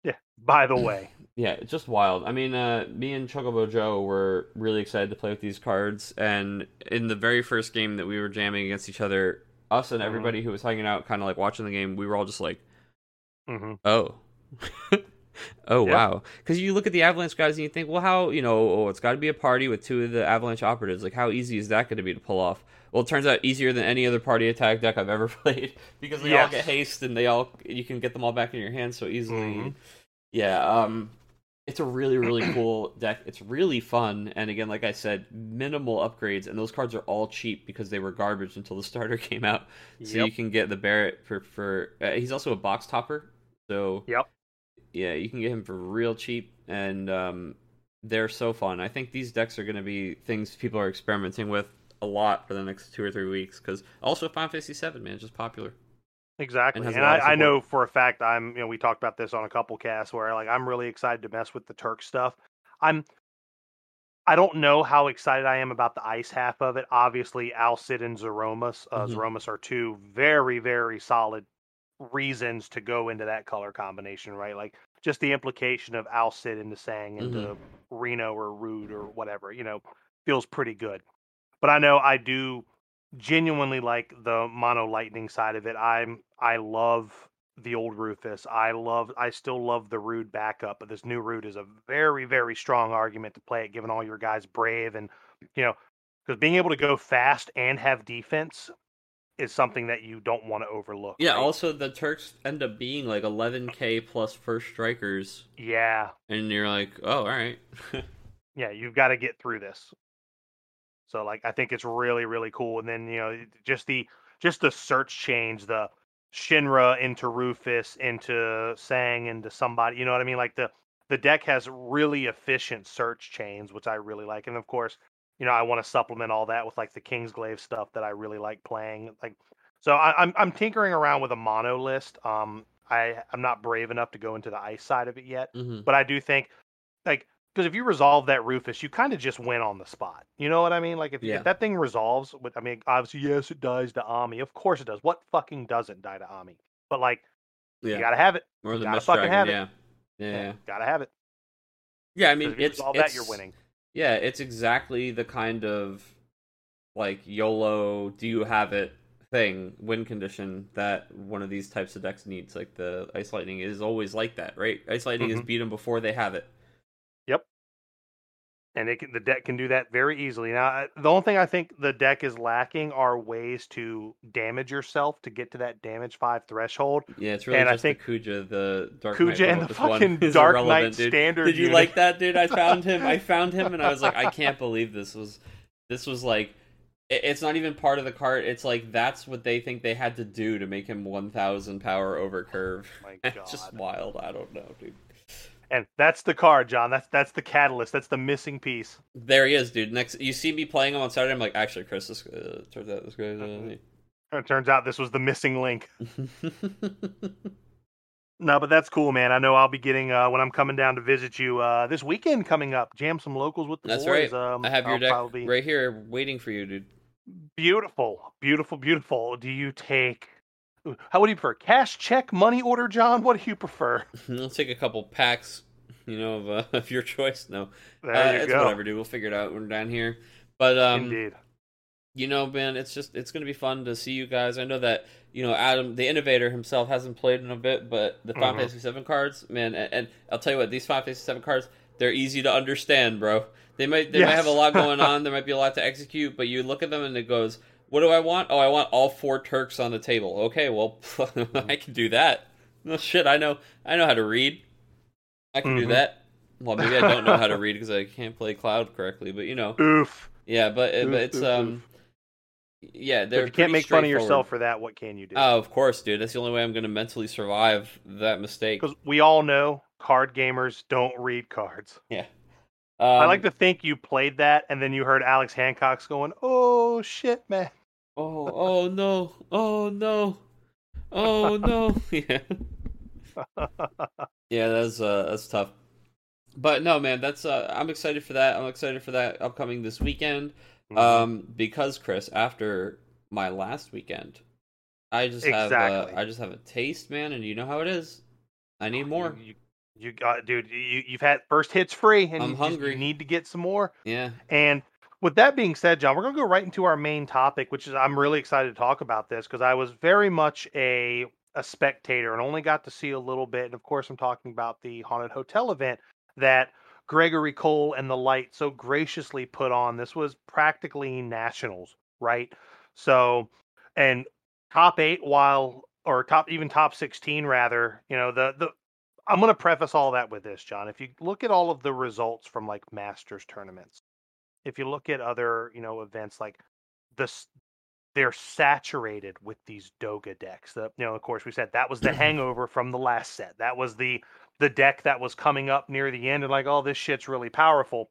Yeah. By the way. yeah, it's just wild. I mean, uh, me and Chocobo Joe were really excited to play with these cards, and in the very first game that we were jamming against each other, us and mm-hmm. everybody mm-hmm. who was hanging out, kind of like watching the game, we were all just like, mm-hmm. "Oh, oh yep. wow!" Because you look at the Avalanche guys and you think, "Well, how you know? Oh, it's got to be a party with two of the Avalanche operatives. Like, how easy is that going to be to pull off?" Well, it turns out easier than any other party attack deck I've ever played because they yes. all get haste and they all you can get them all back in your hand so easily. Mm-hmm. Yeah, um, it's a really really cool deck. It's really fun, and again, like I said, minimal upgrades, and those cards are all cheap because they were garbage until the starter came out. So yep. you can get the Barret for for. Uh, he's also a box topper, so yep, yeah, you can get him for real cheap, and um, they're so fun. I think these decks are going to be things people are experimenting with a lot for the next two or three weeks because also Final Fantasy Seven, man, just popular. Exactly, and, and I, I, know for a fact I'm. You know, we talked about this on a couple casts where like I'm really excited to mess with the Turk stuff. I'm. I don't know how excited I am about the ice half of it. Obviously, Alcid and Zeromus, uh, mm-hmm. are two very, very solid reasons to go into that color combination, right? Like just the implication of Alcid into Tseng into mm-hmm. Reno or Rude or whatever, you know, feels pretty good. But I know I do genuinely like the mono lightning side of it. I'm I love the old Rufus. I love I still love the Rude backup, but this new Rude is a very very strong argument to play it given all your guys brave and you know because being able to go fast and have defense is something that you don't want to overlook. Yeah, right? also the Turks end up being like 11k plus first strikers. Yeah. And you're like, "Oh, all right." yeah, you've got to get through this. So like I think it's really really cool. And then you know just the just the search change, the Shinra into Rufus into Tseng into somebody. You know what I mean? Like the the deck has really efficient search chains, which I really like. And of course, you know I want to supplement all that with like the Kingsglaive stuff that I really like playing. Like so I, I'm I'm tinkering around with a mono list. Um I I'm not brave enough to go into the ice side of it yet, mm-hmm. but I do think like because if you resolve that Rufus, you kind of just win on the spot. You know what I mean? Like if, yeah. if that thing resolves, with, I mean, obviously, yes, it dies to Ami. Of course it does. What fucking doesn't die to Ami? But like, yeah. you gotta have it. Or the you gotta fucking dragon, have yeah. it. Yeah. yeah, gotta have it. Yeah, I mean, it's all that you're winning. Yeah, it's exactly the kind of like YOLO. Do you have it? thing win condition that one of these types of decks needs like the ice lightning is always like that right ice lightning mm-hmm. is beat them before they have it and it can, the deck can do that very easily. Now, the only thing I think the deck is lacking are ways to damage yourself to get to that damage five threshold. Yeah, it's really and just I think the Kuja, the Dark Kuja Knight and the fucking Dark Knight dude. standard. Did you unit. like that, dude? I found him. I found him, and I was like, I can't believe this was this was like. It's not even part of the card. It's like that's what they think they had to do to make him 1,000 power over oh curve. Oh my God. It's just wild. I don't know, dude. And that's the card, John. That's that's the catalyst. That's the missing piece. There he is, dude. Next, you see me playing him on Saturday. I'm like, actually, Chris, this uh, turns out this guy. Uh, it turns out this was the missing link. no, but that's cool, man. I know I'll be getting uh, when I'm coming down to visit you uh, this weekend coming up. Jam some locals with the that's boys. right. Um, I have your I'll deck probably... right here waiting for you, dude. Beautiful, beautiful, beautiful. Do you take? How would you prefer? Cash, check, money order, John? What do you prefer? Let's take a couple packs, you know, of, uh, of your choice. No, there uh, you it's go. whatever, dude. We'll figure it out when we're down here. But um, indeed, you know, man, it's just it's gonna be fun to see you guys. I know that you know Adam, the innovator himself, hasn't played in a bit, but the Final mm-hmm. Fantasy Seven cards, man, and, and, I'll tell you what, these Final Fantasy Seven cards, they're easy to understand, bro. They might they yes. might have a lot going on. there might be a lot to execute, but you look at them and it goes What do I want? Oh, I want all four Turks on the table. Okay, well, I can do that. No shit, I know. I know how to read. I can mm-hmm. do that. Well, maybe I don't know how to read because I can't play Cloud correctly. But you know, oof. Yeah, but, oof, but it's oof, um. Oof. Yeah, if you can't make fun of yourself for that, what can you do? Oh, of course, dude. That's the only way I'm going to mentally survive that mistake. Because we all know card gamers don't read cards. Yeah. Um, I like to think you played that and then you heard Alex Hancock's going, "Oh shit, man." Oh, oh no. Oh no. Oh no. yeah. yeah, that's uh that's tough. But no, man, that's uh I'm excited for that. I'm excited for that upcoming this weekend. Mm-hmm. Um because Chris, after my last weekend, I just exactly. have a, I just have a taste, man, and you know how it is. I need oh, more. You, you, got, dude. You you've had first hits free, and I'm you hungry. Just, you need to get some more. Yeah. And with that being said, John, we're gonna go right into our main topic, which is I'm really excited to talk about this because I was very much a a spectator and only got to see a little bit. And of course, I'm talking about the haunted hotel event that Gregory Cole and the Light so graciously put on. This was practically nationals, right? So, and top eight, while or top even top 16 rather, you know the the I'm going to preface all that with this, John. If you look at all of the results from like Masters tournaments, if you look at other, you know, events like this, they're saturated with these Doga decks. The, you know, of course, we said that was the hangover from the last set. That was the the deck that was coming up near the end, and like, oh, this shit's really powerful.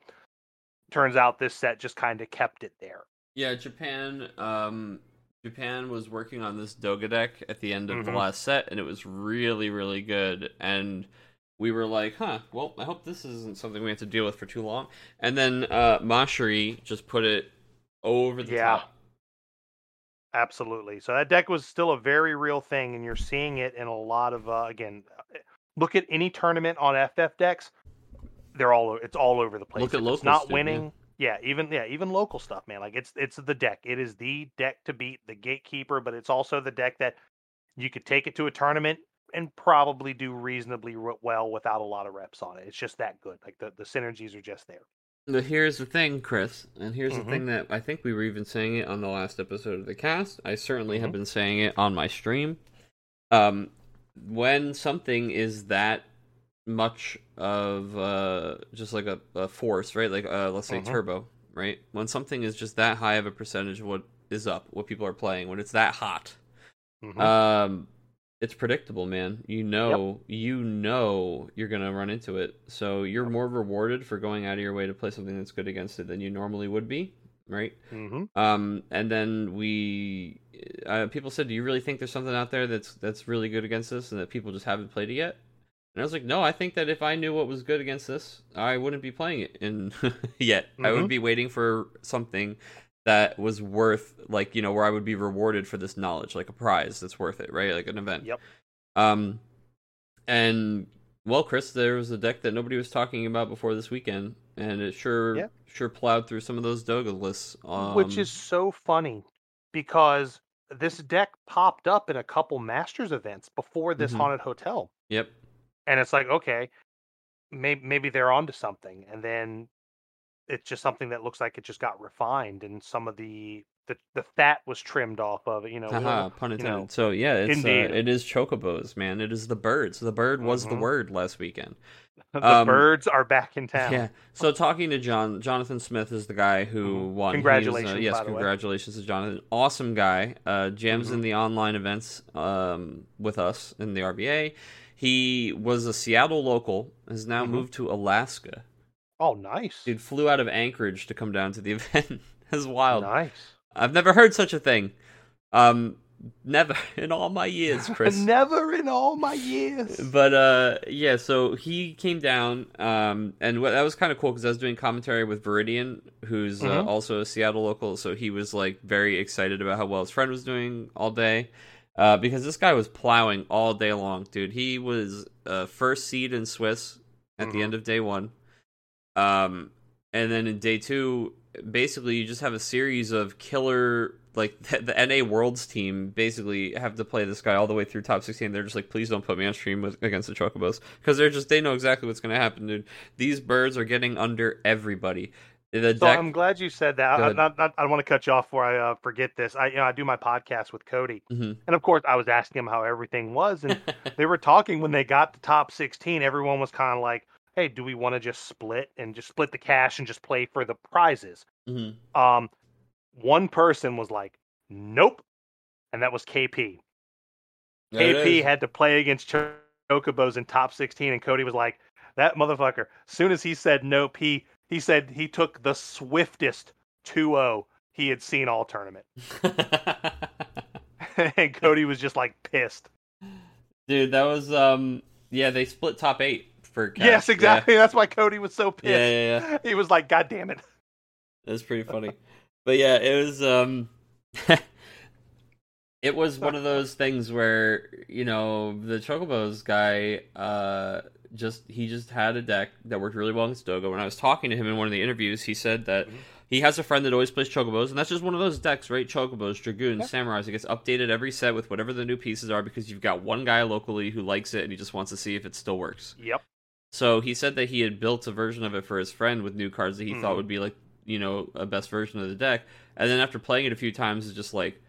Turns out this set just kind of kept it there. Yeah, Japan. Um, Japan was working on this Doga deck at the end of mm-hmm. the last set, and it was really, really good. And we were like, huh, well, I hope this isn't something we have to deal with for too long. And then uh, Mashiri just put it over the yeah. top. Absolutely. So that deck was still a very real thing, and you're seeing it in a lot of, uh, again, look at any tournament on FF decks. They're all it's all over the place. Look at local. Not winning. Yeah yeah, even yeah, even local stuff, man. Like it's it's the deck. It is the deck to beat, the gatekeeper, but it's also the deck that you could take it to a tournament and probably do reasonably well without a lot of reps on it. It's just that good. Like the the synergies are just there. But here's the thing, Chris, and here's mm-hmm. the thing that I think we were even saying it on the last episode of the cast. I certainly mm-hmm. have been saying it on my stream. Um, when something is that much of uh, just like a, a force, right? Like uh, let's say uh-huh. turbo, right? When something is just that high of a percentage of what is up, what people are playing, when it's that hot, mm-hmm. um, it's predictable, man. You know, yep. you know you're gonna run into it, so you're more rewarded for going out of your way to play something that's good against it than you normally would be, right? Mm-hmm. Um, and then we, uh, people said, "Do you really think there's something out there that's that's really good against this, and that people just haven't played it yet?" And I was like, no, I think that if I knew what was good against this, I wouldn't be playing it in yet. Mm-hmm. I would mm-hmm. be waiting for something that was worth like, you know, where I would be rewarded for this knowledge, like a prize that's worth it, right? Like an event. Yep. Um and well, Chris, there was a deck that nobody was talking about before this weekend, and it sure yep. sure plowed through some of those Doga lists. Um, Which is so funny because this deck popped up in a couple Masters events before this mm-hmm. haunted hotel. Yep and it's like okay maybe maybe they're onto something and then it's just something that looks like it just got refined and some of the the, the fat was trimmed off of it you know uh-huh, pun intended. You know, so yeah it's uh, it is chocobos man it is the birds the bird was mm-hmm. the word last weekend the um, birds are back in town yeah so talking to john jonathan smith is the guy who mm-hmm. won congratulations uh, yes congratulations to jonathan awesome guy uh jams mm-hmm. in the online events um with us in the rba he was a Seattle local, has now mm-hmm. moved to Alaska. Oh, nice. Dude flew out of Anchorage to come down to the event. That's wild. Nice. I've never heard such a thing. Um, never in all my years, Chris. never in all my years. But uh, yeah. So he came down, um, and that was kind of cool because I was doing commentary with Viridian, who's uh, mm-hmm. uh, also a Seattle local. So he was like very excited about how well his friend was doing all day. Uh, because this guy was plowing all day long, dude. He was uh, first seed in Swiss at mm-hmm. the end of day one. Um, and then in day two, basically, you just have a series of killer, like the, the NA Worlds team basically have to play this guy all the way through top 16. They're just like, please don't put me on stream with, against the Chocobos. Because they're just, they know exactly what's going to happen, dude. These birds are getting under everybody. The So deck. I'm glad you said that. I, not, not, I don't want to cut you off before I uh, forget this. I, you know, I do my podcast with Cody, Mhm. and of course, I was asking him how everything was, and they were talking when they got the top 16. Everyone was kind of like, "Hey, do we want to just split and just split the cash and just play for the prizes?" Mhm. Um, one person was like, "Nope," and that was KP. There KP had to play against Cho- Chocobos in top 16, and Cody was like, "That motherfucker." Soon as he said nope, he he said he took the swiftest 2-0 he had seen all tournament, and Cody was just like pissed. Dude, that was um yeah, they split top 8 for. Yes, Yeah. exactly. That's why Cody was so pissed. Yeah, yeah, yeah. He was like, "God damn it!" That's pretty funny. But yeah, it was um it was one of those things where, you know, the Chocobos guy uh just he just had a deck that worked really well against Doga. When I was talking to him in one of the interviews, he said that Mhm. he has a friend that always plays Chocobos, and that's just one of those decks, right? Chocobos, Dragoons, Yeah. Samurais. It gets updated every set with whatever the new pieces are because you've got one guy locally who likes it and he just wants to see if it still works. Yep. So he said that he had built a version of it for his friend with new cards that he thought Mhm. would be like, you know, a best version of the deck. And then after playing it a few times, it's just like,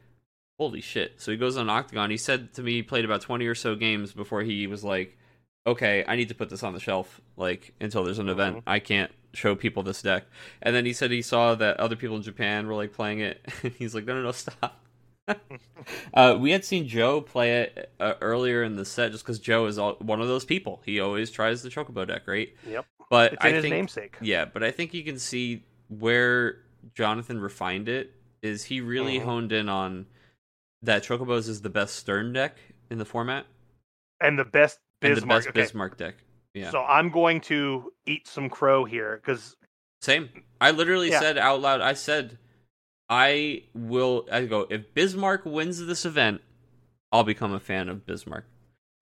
holy shit. So he goes on OCTGN. He said to me he played about 20 or so games before he was like, okay, I need to put this on the shelf, like, until there's an event. Mhm. I can't show people this deck. And then he said he saw that other people in Japan were like playing it. He's like, no, no, no, stop. Uh, we had seen Joe play it uh, earlier in the set just because Joe is all, one of those people. He always tries the Chocobo deck, right? Yep. But It's I his think, namesake. yeah, but I think you can see where Jonathan refined it. Is he really Mhm. honed in on that Chocobos is the best Stern deck in the format And the best and the best okay, Bismarck deck? Yeah, So I'm going to eat some crow here because same. I literally Yeah. said out loud. I said, I will. I go if Bismarck wins this event, I'll become a fan of Bismarck.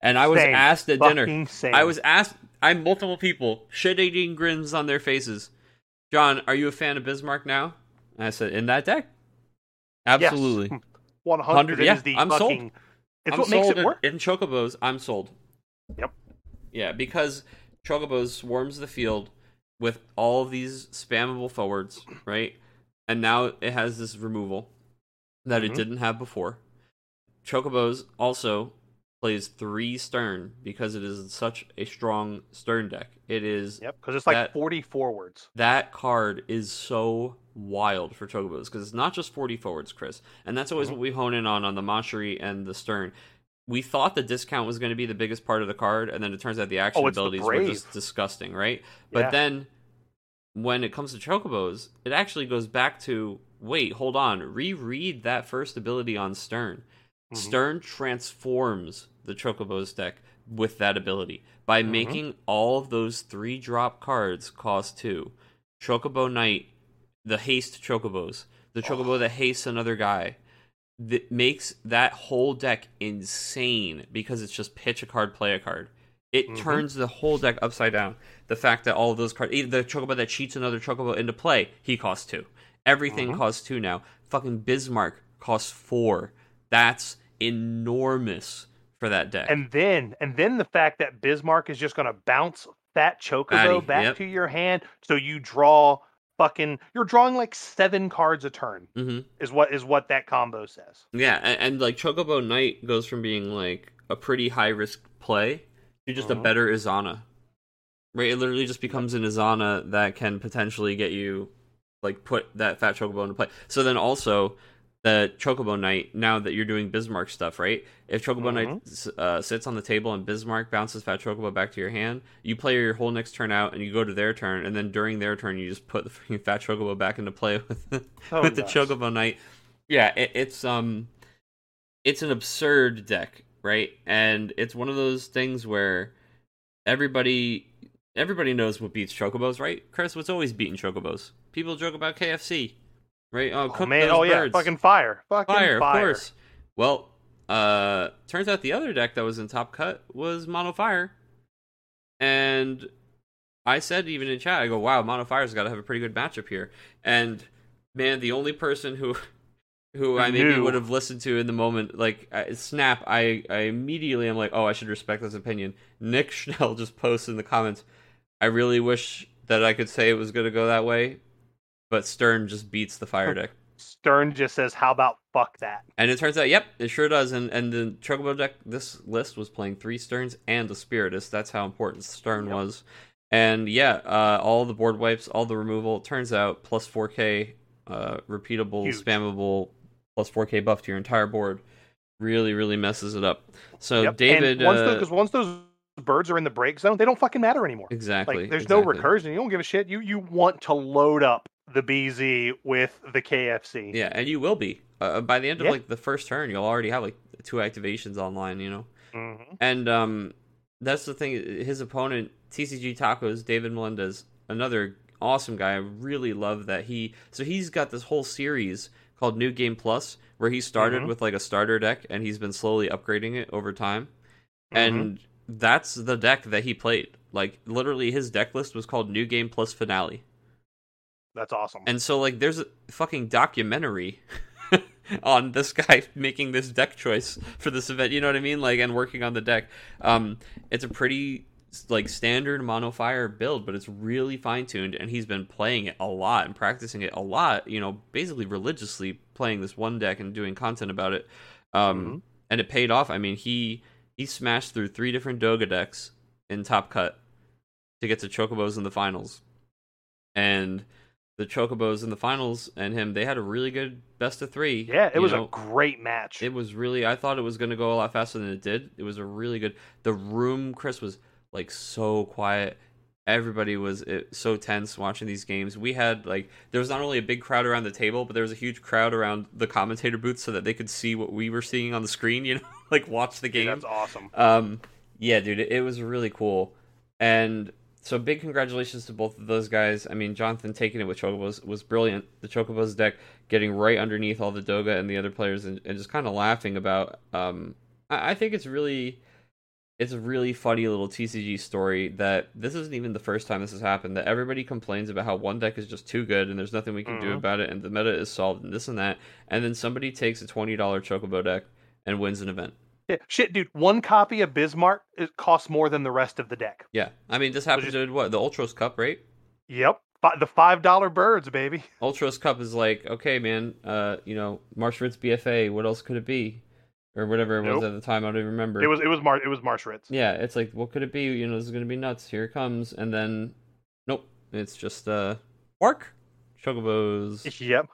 And I was Same. asked at dinner. same. I was asked. I multiple people shit eating grins on their faces. John, are you a fan of Bismarck now? And I said, in that deck, absolutely. 100. It yeah, is the I'm sold. fucking. It's I'm what makes sold it in- work. In, Chocobos, I'm sold. Yep. Yeah, because Chocobos swarms the field with all of these spammable forwards, right? And now it has this removal that it Mhm. didn't have before. Chocobos also plays three stern because it is such a strong stern deck. It is Yep, because it's like that- 40 forwards. that card is so wild for Chocobos because it's not just 40 forwards, Chris. And that's always Mhm. what we hone in on on the Manchery and the Stern. We thought the discount was going to be the biggest part of the card, and then it turns out the action Oh, it's the abilities were just disgusting, right? But Yeah. then when it comes to Chocobos, it actually goes back to wait, hold on, reread that first ability on Stern. Mhm. Stern transforms the Chocobos deck with that ability by Mhm. making all of those three drop cards cost two. Chocobo Knight, the haste Chocobos, the Chocobo Oh. that hastes another guy, that makes that whole deck insane because it's just pitch a card, play a card. It Mhm. turns the whole deck upside down. The fact that all of those cards, the Chocobo that cheats another Chocobo into play, he costs two. Everything Mhm. costs two now. Fucking Bismarck costs four. That's enormous for that deck. And then, and then the fact that Bismarck is just going to bounce that Chocobo Batty, back yep. to your hand, so you draw fucking. You're drawing like seven cards a turn. hmm Is what is what that combo says. Yeah, and, and like Chocobo Knight goes from being like a pretty high risk play to just a Mhm. better Izana. Right? It literally just becomes an Izana that can potentially get you like put that fat Chocobo into play. So then also the Chocobo Knight, now that you're doing Bismarck stuff, right? If Chocobo Knight uh, sits on the table and Bismarck bounces Fat Chocobo back to your hand, you play your whole next turn out and you go to their turn, and then during their turn, you just put the freaking Fat Chocobo back into play with, Oh, with the. Chocobo Knight. Yeah, it, it's um, it's an absurd deck, right? And it's one of those things where everybody everybody knows what beats Chocobos, right? Chris, what's always beating Chocobos? People joke about KFC, right? Oh, Oh cook man! those Oh yeah! birds. Fucking fire! Fucking fire, fire! of course. Well, uh, turns out the other deck that was in top cut was Mono Fire, and I said even in chat, I go, "Wow, Mono Fire's got to have a pretty good matchup here." And man, the only person who who I maybe would have listened to in the moment, like Snap, I I immediately am like, "Oh, I should respect this opinion." Nick Schnell just posted in the comments, "I really wish that I could say it was going to go that way." but Stern just beats the fire deck. Stern just says, "How about fuck that?" And it turns out, yep, it sure does. And and the Chocobo deck, this list was playing three Sterns and a Spiritus. That's how important Stern yep. was. And yeah, uh, all the board wipes, all the removal. Turns out plus 4K, uh, repeatable, Huge. spammable, plus 4K buff to your entire board. Really, really messes it up. So yep. David, because once, uh, once those birds are in the break zone, they don't fucking matter anymore. Exactly. Like, there's exactly. no recursion. You don't give a shit. You you want to load up the BZ with the KFC. Yeah, and you will be uh, uh, by the end of like the first turn. You'll already have like two activations online. You know, mm-hmm. and um, that's the thing. His opponent, TCG Tacos, David Melendez, another awesome guy. I really love that he. So he's got this whole series called New Game Plus, where he started mm-hmm. with like a starter deck, and he's been slowly upgrading it over time. Mm-hmm. And that's the deck that he played. Like literally, his deck list was called New Game Plus Finale. That's awesome. And so like, there's a fucking documentary. on this guy making this deck choice for this event you know what i mean like and working on the deck um it's a pretty like standard mono fire build but it's really fine tuned and he's been playing it a lot and practicing it a lot you know basically religiously playing this one deck and doing content about it um mm-hmm. and it paid off i mean he he smashed through three different Doga decks in Top Cut to get to Chocobos in the finals. And the Chocobos in the finals and him, they had a really good best of three. Yeah, it was know. a great match. It was really, I thought it was going to go a lot faster than it did. It was a really good. The room, Chris, was like so quiet everybody was eh, so tense watching these games. We had like there was not only a big crowd around the table, but there was a huge crowd around the commentator booth so that they could see what we were seeing on the screen. You know, like watch the game. Dude, that's awesome. Um, yeah, dude, it, it was really cool, and so big congratulations to both of those guys. I mean, Jonathan taking it with Chocobos was brilliant. The Chocobos deck getting right underneath all the Doga and the other players, and, and just kind of laughing about. Um, I, I think it's really it's a really funny little TCG story that this isn't even the first time this has happened. That everybody complains about how one deck is just too good and there's nothing we can mm-hmm. do about it, and the meta is solved and this and that, and then somebody takes a twenty dollar Chocobo deck and wins an event. Yeah, shit, dude. One copy of Bismarck it costs more than the rest of the deck. Yeah, I mean, this happened so just... to what the Ultros Cup, right? Yep, the five dollar birds, baby. Ultros Cup is like, okay, man. Uh, you know, Marsh Ritz BFA. What else could it be? Or whatever it nope. was at the time. I don't even remember. It was it was Mar it was Marsh Ritz. Yeah, it's like what could it be? You know, this is gonna be nuts. Here it comes, and then nope, it's just uh Bark Chocobos. Yep.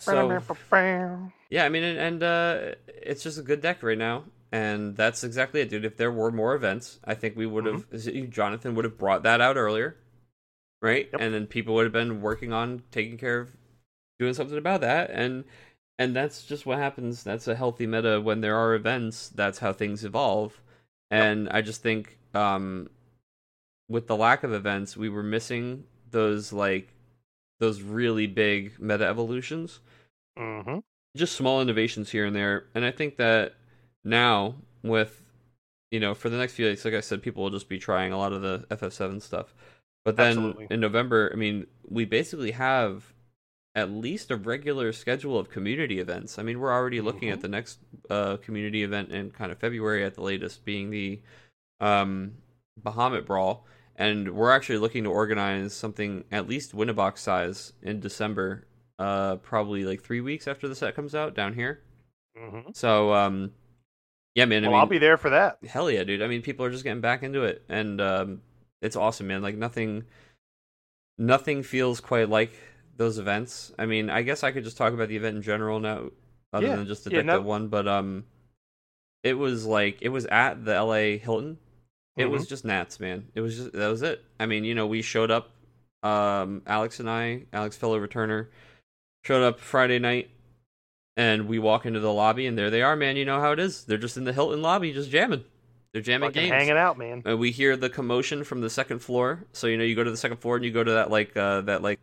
So, yeah, I mean, and, and uh, it's just a good deck right now, and that's exactly it, dude. If there were more events, I think we would have. Mm-hmm. Jonathan would have brought that out earlier, right? Yep. And then people would have been working on taking care of doing something about that and and that's just what happens. That's a healthy meta when there are events. That's how things evolve. And i just think um with the lack of events we were missing those like those really big meta evolutions. Mm-hmm. just small innovations here and there. And i think that now with you know for the next few weeks like i said people will just be trying a lot of the ff7 stuff. But then Absolutely. in november i mean we basically have at least a regular schedule of community events. I mean, we're already looking mm-hmm. at the next uh, community event in kind of February at the latest, being the um, Bahamut Brawl, and we're actually looking to organize something at least Winnabox size in December, uh, probably like three weeks after the set comes out down here. Mm-hmm. So, um, yeah, man. Well, I mean, I'll be there for that. Hell yeah, dude! I mean, people are just getting back into it, and um, it's awesome, man. Like nothing, nothing feels quite like those events. I mean, I guess I could just talk about the event in general now, other yeah. than just the yeah, no. one. But um, it was like it was at the L.A. Hilton. It mm-hmm. was just Nats, man. It was just that was it. I mean, you know, we showed up. Um, Alex and I, Alex fellow returner, showed up Friday night, and we walk into the lobby, and there they are, man. You know how it is. They're just in the Hilton lobby, just jamming. They're jamming Fucking games, hanging out, man. And we hear the commotion from the second floor. So you know, you go to the second floor and you go to that like uh, that like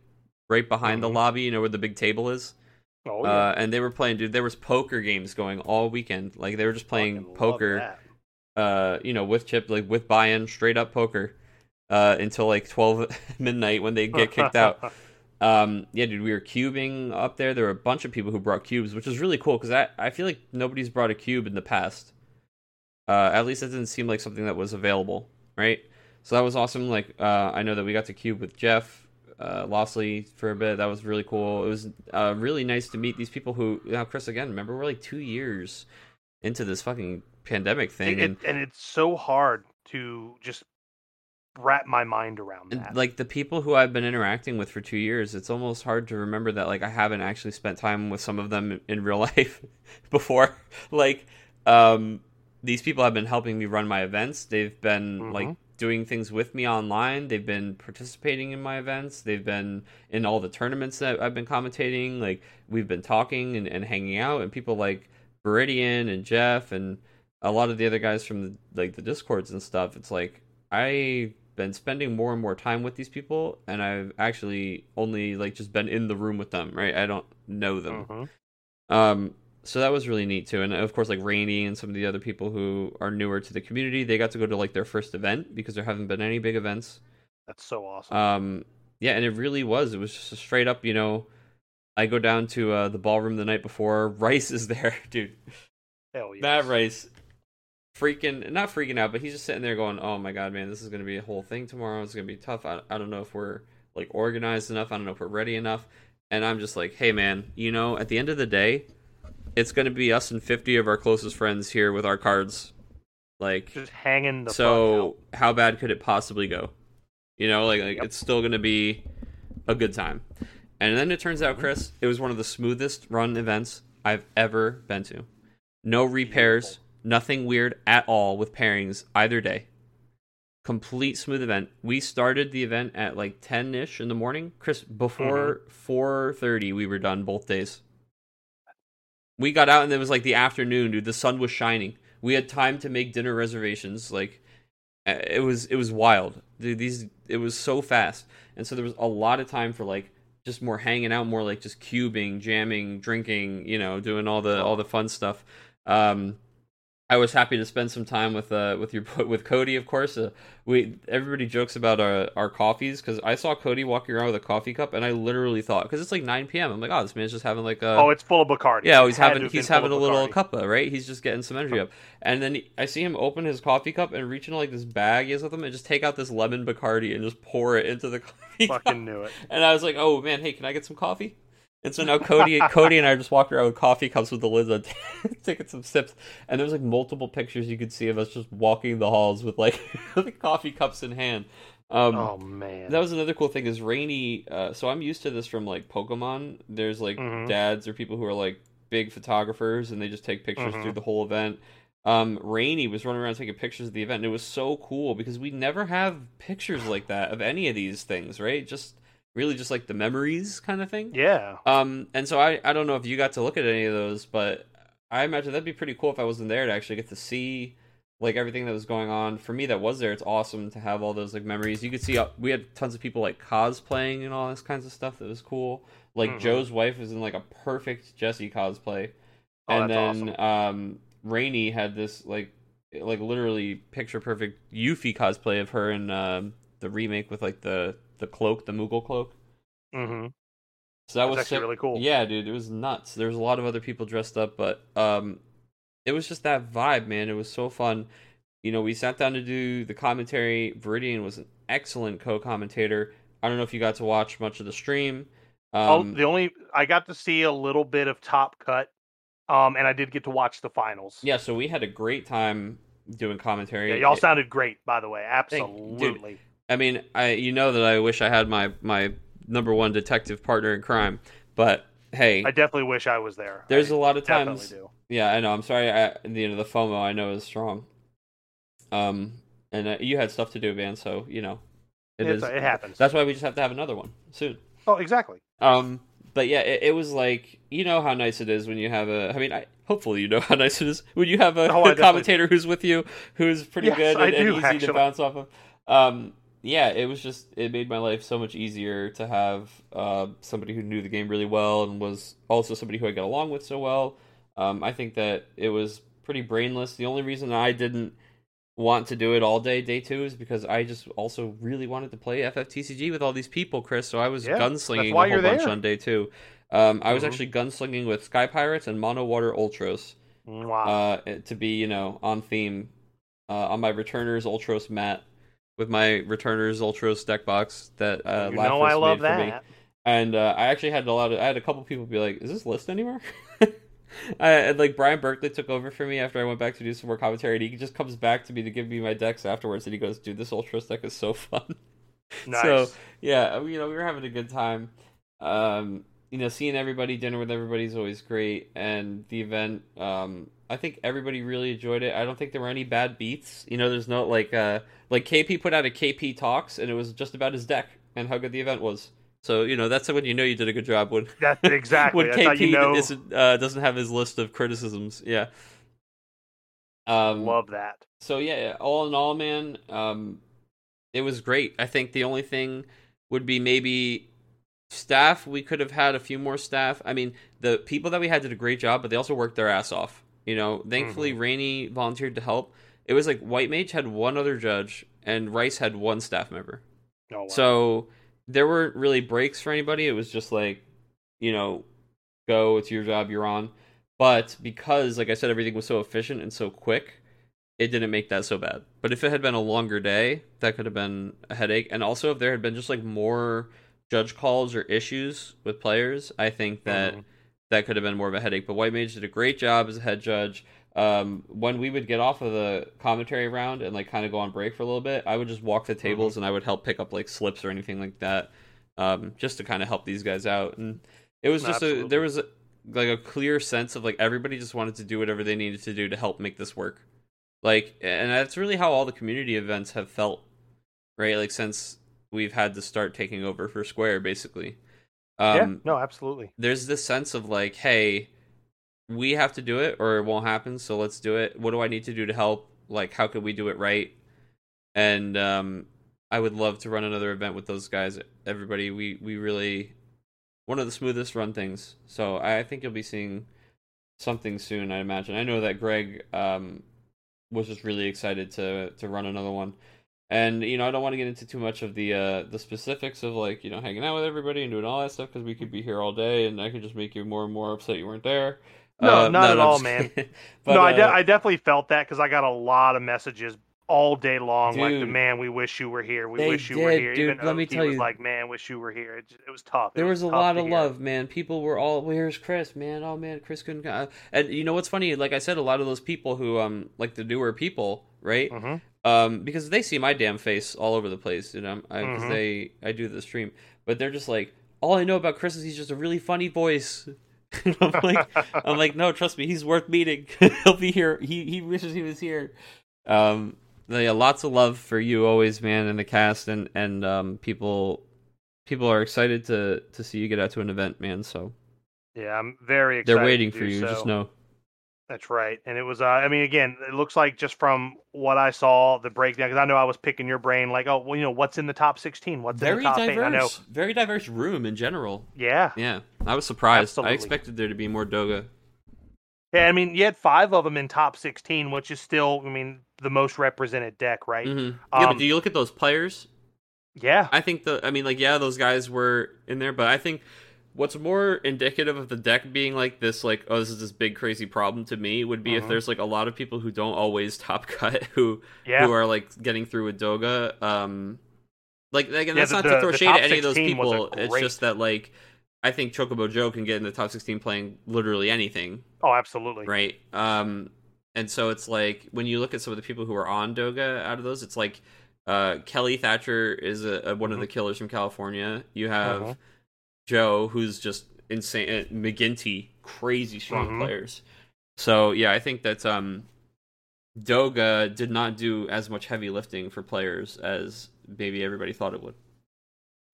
right behind mm-hmm. the lobby, you know where the big table is. Oh, yeah. Uh, and they were playing, dude. There was poker games going all weekend. Like they were just playing poker, uh, you know, with chip, like with buy-in, straight up poker, uh, until like twelve midnight when they get kicked out. Um, yeah, dude, we were cubing up there. There were a bunch of people who brought cubes, which is really cool because I I feel like nobody's brought a cube in the past. Uh, at least it didn't seem like something that was available, right? so that was awesome. Like uh, I know that we got to cube with Jeff uh, Lossley for a bit. That was really cool. It was uh, really nice to meet these people who now Chris again. Remember we're like two years into this fucking pandemic thing, It- and and it's so hard to just wrap my mind around that. like the people who I've been interacting with for two years, it's almost hard to remember that like I haven't actually spent time with some of them in real life before. Like, um, these people have been helping me run my events. They've been like Mhm. Doing things with me online. They've been participating in my events. They've been in all the tournaments that I've been commentating. Like we've been talking and, and hanging out, and people like Viridian and Jeff and a lot of the other guys from the, like the discords and stuff. It's like I've been spending more and more time with these people, and I've actually only like just been in the room with them. Right, I don't know them. Mhm. Um, so that was really neat too, and of course, like Rainy and some of the other people who are newer to the community, they got to go to like their first event because there haven't been any big events. That's so awesome. Um, yeah, and it really was. It was just a straight up, you know. I go down to uh, the ballroom the night before. Rice is there, dude. Hell yes. Matt Rice, freaking not freaking out, but he's just sitting there going, "Oh my god, man, this is gonna be a whole thing tomorrow. It's gonna be tough. I, I don't know if we're like organized enough. I don't know if we're ready enough." And I'm just like, "Hey, man, you know, at the end of the day, it's gonna be us and 50 of our closest friends here with our cards. Like, Just hanging the so how bad could it possibly go? You know, like, like Yep. it's still gonna be a good time. And then it turns out, mm-hmm. Chris, it was one of the smoothest run events I've ever been to. No repairs, Beautiful. nothing weird at all with pairings either day. Complete smooth event. We started the event at like 10 ish in the morning. Chris, before mm-hmm. 4:30, we were done both days. We got out and it was like the afternoon, dude. The sun was shining. We had time to make dinner reservations. Like it was it was wild. Dude, these it was so fast. And so there was a lot of time for like just more hanging out, more like just cubing, jamming, drinking, you know, doing all the all the fun stuff. Um I was happy to spend some time with uh with your with Cody, of course. Uh, we everybody jokes about our our coffees because I saw Cody walking around with a coffee cup, and I literally thought because it's like 9 p.m. I'm like, oh, this man's just having like a oh, it's full of Bacardi. yeah, It he's having he's having a little cuppa, right? He's just getting some energy up, and then he, I see him open his coffee cup and reach into like this bag he has with him and just take out this lemon Bacardi and just pour it into the coffee cup. Fucking knew it. And I was like, oh man, hey, can I get some coffee? And so now Cody, Cody and I just walked around with coffee cups with the lids on, taking some sips. And there's like multiple pictures you could see of us just walking the halls with like the coffee cups in hand. Um, oh man. that was another cool thing is Rainy. Uh, so I'm used to this from like Pokemon. There's like Mhm. dads or people who are like big photographers and they just take pictures Mhm. through the whole event. Um, Rainy was running around taking pictures of the event. And it was so cool because we never have pictures like that of any of these things, right? Just really just like the memories kind of thing. yeah. Um, and so I, I don't know if you got to look at any of those, but I imagine that'd be pretty cool if I wasn't there to actually get to see like everything that was going on. For me, that was there. It's awesome to have all those like memories. You could see uh, we had tons of people like cosplaying and all this kinds of stuff that was cool. Like Mhm. Joe's wife was in like a perfect Jessie cosplay, Oh, and then um, Rainy had this like like literally picture perfect Yuffie cosplay of her in um, the remake with like the the cloak, the Moogle cloak. Mm-hmm. So that That's was actually sick. really cool. Yeah, dude, it was nuts. There was a lot of other people dressed up, but um, it was just that vibe, man. It was so fun. You know, we sat down to do the commentary. Viridian was an excellent co-commentator. I don't know if you got to watch much of the stream. oh, Um, the only I got to see a little bit of Top Cut, um, and I did get to watch the finals. yeah, so we had a great time doing commentary. Yeah, y'all It- sounded great, by the way. Thank- dude, Absolutely. I mean, I you know that I wish I had my my number one detective partner in crime, but hey, I definitely wish I was there. there's I a lot of definitely times do. Yeah, I know. I'm sorry. I, you know, the FOMO I know is strong. Um, and uh, you had stuff to do, man. So you know, it It's- is. it happens. That's why we just have to have another one soon. Oh, exactly. Um, but yeah, it, it was like you know how nice it is when you have a. I mean, I, hopefully you know how nice it is when you have a, Oh, definitely commentator who's with you, who's pretty Yes, good and, and do, easy to bounce off of. Um, yeah, it was just it made my life so much easier to have uh, somebody who knew the game really well and was also somebody who I got along with so well. Um, I think that it was pretty brainless. The only reason I didn't want to do it all day, day two, is because I just also really wanted to play FFTCG with all these people, Chris. So I was Yeah, gunslinging a whole bunch there. on day two. Um, I was Mhm. actually gunslinging with Sky Pirates and Mono Water Ultros Wow. uh, to be, you know, on theme uh, on my returners Ultros mat. With my returners Ultros deck box that uh, you know I love that. And uh, I actually had a lot of I had a couple people be like, "Is this list anywhere?" I, like Brian Berkeley took over for me after I went back to do some more commentary, and he just comes back to me to give me my decks afterwards, and he goes, "Dude, this Ultros deck is so fun." Nice. So yeah, you know, we were having a good time. Um, you know, seeing everybody, dinner with everybody is always great, and the event, um, I think everybody really enjoyed it. I don't think there were any bad beats. You know, there's no like, uh, like KP put out a KP talks, and it was just about his deck and how good the event was. So you know that's when you know you did a good job when that's exactly when KP you know... isn't, uh, doesn't have his list of criticisms. Yeah, um, love that. So yeah, all in all, man, um, it was great. I think the only thing would be maybe staff. We could have had a few more staff. I mean, the people that we had did a great job, but they also worked their ass off. You know, thankfully mm-hmm. Rainey volunteered to help. It was like White Mage had one other judge and Rice had one staff member. Oh, wow. So there weren't really breaks for anybody. It was just like, you know, go, it's your job, you're on. But because, like I said, everything was so efficient and so quick, it didn't make that so bad. But if it had been a longer day, that could have been a headache. And also, if there had been just like more judge calls or issues with players, I think that mm-hmm. That could have been more of a headache. But White Mage did a great job as a head judge. Um, when we would get off of the commentary round and like kind of go on break for a little bit, I would just walk the tables mm-hmm. and I would help pick up like slips or anything like that, um, just to kind of help these guys out. And it was just Absolutely. a there was a, like a clear sense of like everybody just wanted to do whatever they needed to do to help make this work. Like, and that's really how all the community events have felt, right? Like since we've had to start taking over for Square, basically. Um, yeah, no, absolutely. There's this sense of like, hey, we have to do it or it won't happen so let's do it. What do i need to do to help? Like how could we do it right? And um i would love to run another event with those guys. Everybody we we really one of the smoothest run things. So i think you'll be seeing something soon i imagine. I know that greg um was just really excited to to run another one and you know i don't want to get into too much of the uh the specifics of like you know hanging out with everybody and doing all that stuff because we could be here all day and i could just make you more and more upset you weren't there no, uh, not no, at all, man. but, no, I, de- uh, I definitely felt that because I got a lot of messages all day long, dude, like the man, we wish you were here. We wish you did, were here. Dude, Even let me tell was you, like, man, wish you were here. It, it was tough. It there was, was a lot of hear. love, man. People were all, "Where's Chris, man? Oh man, Chris couldn't." Come. And you know what's funny? Like I said, a lot of those people who um like the newer people, right? Mm-hmm. Um, because they see my damn face all over the place, you know, because mm-hmm. they I do the stream, but they're just like, all I know about Chris is he's just a really funny voice. I'm like, I'm like, no, trust me, he's worth meeting. He'll be here. He he wishes he was here. Um, yeah, lots of love for you always, man, and the cast, and and um, people people are excited to to see you get out to an event, man. So yeah, I'm very excited. They're waiting for you. So. Just know. That's right. And it was, uh, I mean, again, it looks like just from what I saw, the breakdown, because I know I was picking your brain, like, oh, well, you know, what's in the top 16? What's Very in the top diverse. Eight? I know. Very diverse room in general. Yeah. Yeah. I was surprised. Absolutely. I expected there to be more Doga. Yeah, I mean, you had five of them in top 16, which is still, I mean, the most represented deck, right? Mm-hmm. Yeah, um, but do you look at those players? Yeah. I think the, I mean, like, yeah, those guys were in there, but I think what's more indicative of the deck being like this like oh this is this big crazy problem to me would be mm-hmm. if there's like a lot of people who don't always top cut who yeah. who are like getting through with doga um like, like and that's the, not to throw shade at any of those people it's just that like i think chocobo joe can get in the top 16 playing literally anything oh absolutely right um and so it's like when you look at some of the people who are on doga out of those it's like uh kelly thatcher is a, a one mm-hmm. of the killers from california you have uh-huh Joe, who's just insane, uh, McGinty, crazy strong mm-hmm. players. So yeah, I think that um, Doga did not do as much heavy lifting for players as maybe everybody thought it would.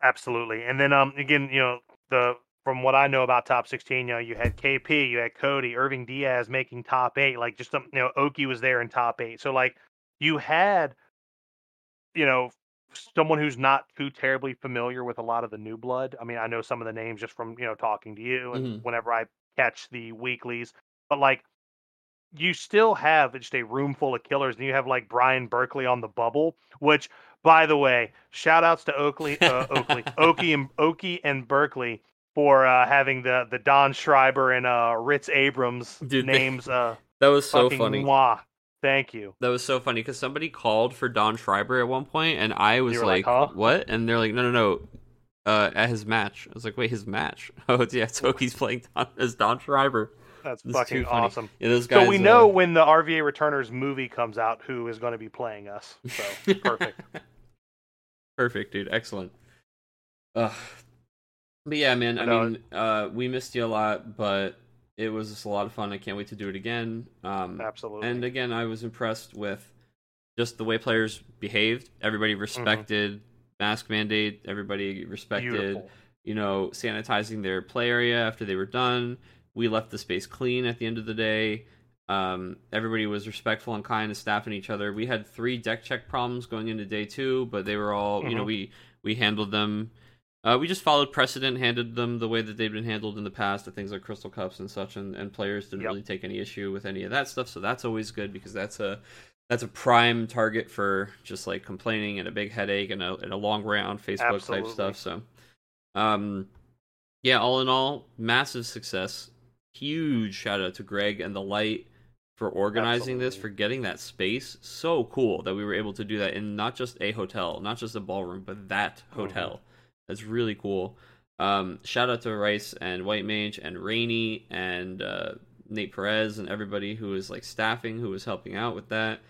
Absolutely, and then um again, you know the from what I know about top 16, you know, you had KP, you had Cody, Irving Diaz making top eight. Like just, um, you know, Oki was there in top eight. So like you had, you know, someone who's not too terribly familiar with a lot of the new blood. I mean, I know some of the names just from you know talking to you and mm-hmm. whenever I catch the weeklies, but like you still have just a room full of killers, and you have like Brian Berkeley on the bubble, which by the way, shout outs to Oakley, uh, Oakley, Oki and Oki and Berkeley for uh, having the the Don Schreiber and uh, Ritz Abrams Dude, names. uh, that was so funny. Thank you. That was so funny because somebody called for Don Schreiber at one point, and I was like, like, huh? "What?" And they're like, "No, no, no." Uh, at his match, I was like, "Wait, his match? Oh, yeah." So he's playing Don, as Don Schreiber. That's fucking awesome. Yeah, those guys. So we uh, know when the RVA Returners movie comes out who is going to be playing us. So perfect. Perfect, dude. Excellent. Ugh. But yeah, man. I uh, mean, uh, we missed you a lot, but it was just a lot of fun. I can't wait to do it again. Um, Absolutely. and again, I was impressed with just the way players behaved. Everybody Mm-hmm. respected mask mandate. Everybody respected, Beautiful. you know, sanitizing their play area after they were done. We left the space clean at the end of the day. Um, everybody was respectful and kind to staffing each other. We had three deck check problems going into day two, but they were all, you know, Mhm. we we handled them. Uh, we just followed precedent, handed them the way that they've been handled in the past, at things like crystal cups and such, and, and players didn't Yep. really take any issue with any of that stuff. So that's always good because that's a that's a prime target for just like complaining and a big headache and a, and a long round Facebook Absolutely. type stuff. So, um, yeah, all in all, massive success. Huge shout out to Greg and the Light for organizing this, for getting that space. So cool that we were able to do that in not just a hotel, not just a ballroom, but that Mm-hmm. That's really cool. Um, shout out to Rice and White Mage and Rainey and uh, Nate Perez and everybody who was like staffing, who was helping out with that.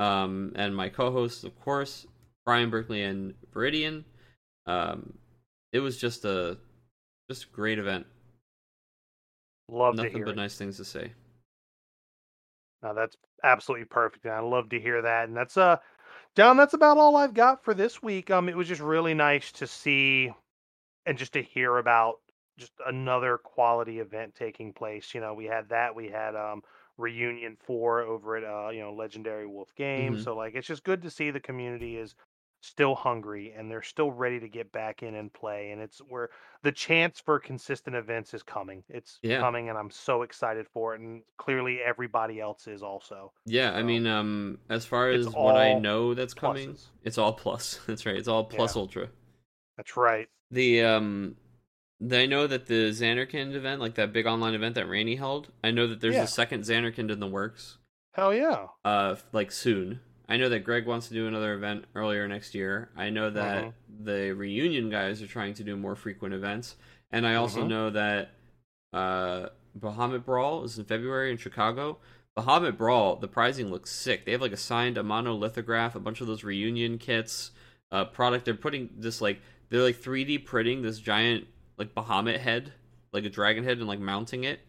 Um, and my co-hosts, of course, Brian Berkeley and Viridian. Um, it was just a just a great event. Love to Nothing hear but it. nice things to say. No, that's absolutely perfect. And I love to hear that. And that's uh John, that's about all I've got for this week. Um it was just really nice to see and just to hear about just another quality event taking place. You know, we had that, we had um reunion four over at uh, you know, Legendary Wolf Games. Mhm. So like it's just good to see the community is still hungry and they're still ready to get back in and play. And it's where the chance for consistent events is coming. It's Yeah. coming and I'm so excited for it. And clearly everybody else is also. Yeah, I mean, um, as far as what I know that's coming, it's all plus. That's right. It's all plus Yeah. ultra. That's right. The um, I know that the Zanarkand event, like that big online event that Rainey held, I know that there's Yeah. a second Zanarkand in the works. Hell yeah. Uh, like soon. I know that Greg wants to do another event earlier next year. I know that Mhm. the reunion guys are trying to do more frequent events, and I also Mhm. know that uh, Bahamut Brawl is in February in Chicago. Bahamut Brawl, the pricing looks sick. They have like a signed a monolithograph, a bunch of those reunion kits, uh, product. They're putting this like they're like 3D printing this giant like Bahamut head, like a dragon head, and like mounting it.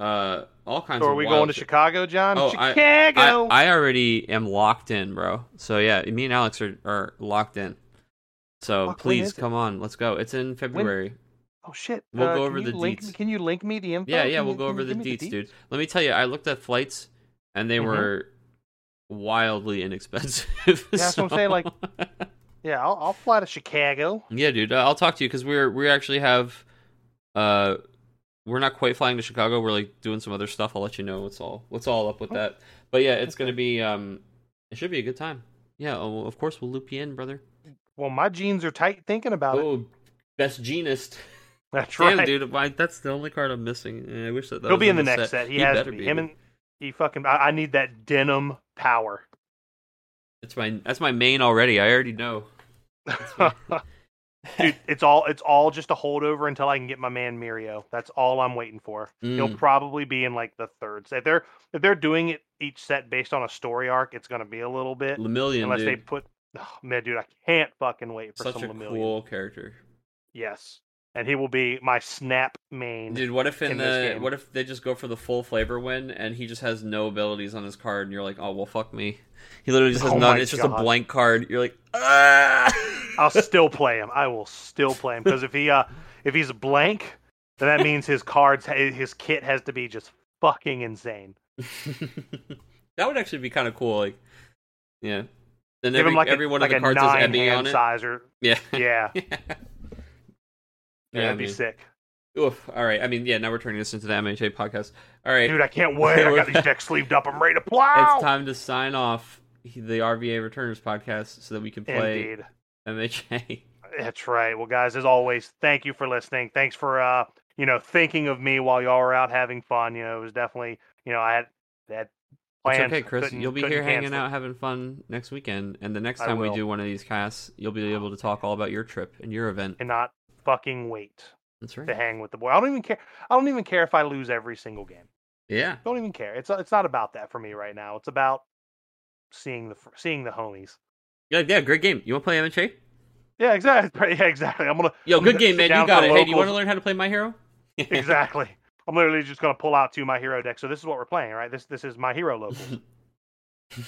Uh, all kinds So are we going to shit. Chicago, John? Oh, Chicago. I, I already am locked in, bro. So yeah, me and Alex are, are locked in. So Fuck, please it? come on, let's go. It's in February. oh shit. We'll Uh, go over the link, deets. Can you link me the info? yeah, yeah, we'll you- go over the give me deets, dude. Let me tell you, I looked at flights and they Mhm. were wildly inexpensive. Yeah, that's what I'm saying. Like, yeah, I'll, I'll fly to Chicago. yeah, dude, I'll talk to you because we're we actually have uh we're not quite flying to Chicago. We're like doing some other stuff. I'll let you know what's all what's all up with Oh. that. But yeah, it's Okay. gonna be um it should be a good time. Yeah, oh, well, of course we'll loop you in, brother. Well, my jeans are tight thinking about it. Oh, Best Jeanist. That's Damn, right. dude, that's the only card I'm missing. I wish that, that He'll be in the next set. set. He, has to better be. Him and he fucking. I, I need that denim power. That's my that's my main already. I already know. Dude, it's all it's all just a holdover until I can get my man Mirio. That's all I'm waiting for. He'll Mm, probably be in like the third set. If they're if they're doing it each set based on a story arc, it's gonna be a little bit. Lemillion, unless they put oh, man, dude, I can't fucking wait for Such some a Lemillion. cool character. Yes, and he will be my snap main. Dude, what if in, in the what if they just go for the full flavor win and he just has no abilities on his card and you're like, oh well, fuck me. He literally just has Oh none. It's just a blank card. You're like, ah. I'll still play him. I will still play him because if he uh if he's blank, then that means his cards his kit has to be just fucking insane. that would actually be kind of cool. Like, yeah. Then Give every, um, like every a, one like of the cards Emmy hand on it. size or Yeah. yeah, yeah, yeah, that'd be man. sick. Oof. All right. I mean, yeah. Now we're turning this into the MHA podcast. All right. Dude, I can't wait. I got these decks sleeved up. I'm ready to plow. It's time to sign off the RVA Returners podcast so that we can play Indeed. MHA. That's right. Well, guys, as always, thank you for listening. Thanks for uh, you know, thinking of me while y'all were out having fun. You know, it was definitely, you know, I had that Plans. okay, Chris. Couldn't- You'll be here hanging out, having fun next weekend, and the next time we do one of these casts, you'll be able to talk all about your trip and your event. And not fucking wait That's right. to hang with the boy. I don't even care. I don't even care if I lose every single game. Yeah. Don't even care. It's it's not about that for me right now. It's about seeing the seeing the homies. Yeah, yeah, great game. You want to play MHA? Yeah, exactly. Yeah, exactly. I'm gonna Yo, I'm good gonna game, man. You got it. Hey, do you want to learn how to play My Hero? exactly. I'm literally just gonna pull out two my hero decks. So this is what we're playing, right? This this is my hero locals.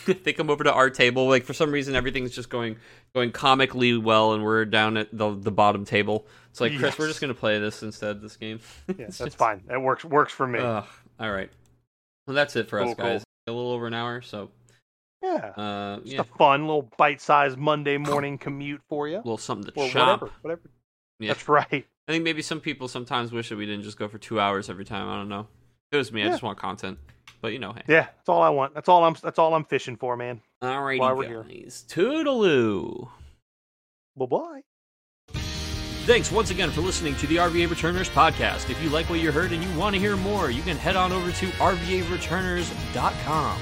they come over to our table. Like for some reason, everything's just going going comically well, and we're down at the the bottom table. It's like Chris, we're just gonna play this instead. This game. Yeah, It's that's just- fine. It works works for me. All right. Well, that's it for us, Cool, cool. guys. A little over an hour, so yeah. uh, Just yeah, a fun little bite-sized Monday morning commute for you. a little something to Or chop. whatever. Whatever. Yeah. That's right. I think maybe some people sometimes wish that we didn't just go for two hours every time. I don't know. It was me, I just want content. But you know, hey. Yeah, that's all I want. That's all I'm that's all I'm fishing for, man. Alrighty, Why we're here. Toodaloo. Bye-bye. Thanks once again for listening to the RVA Returners podcast. If you like what you heard and you want to hear more, you can head on over to RVAReturners.com.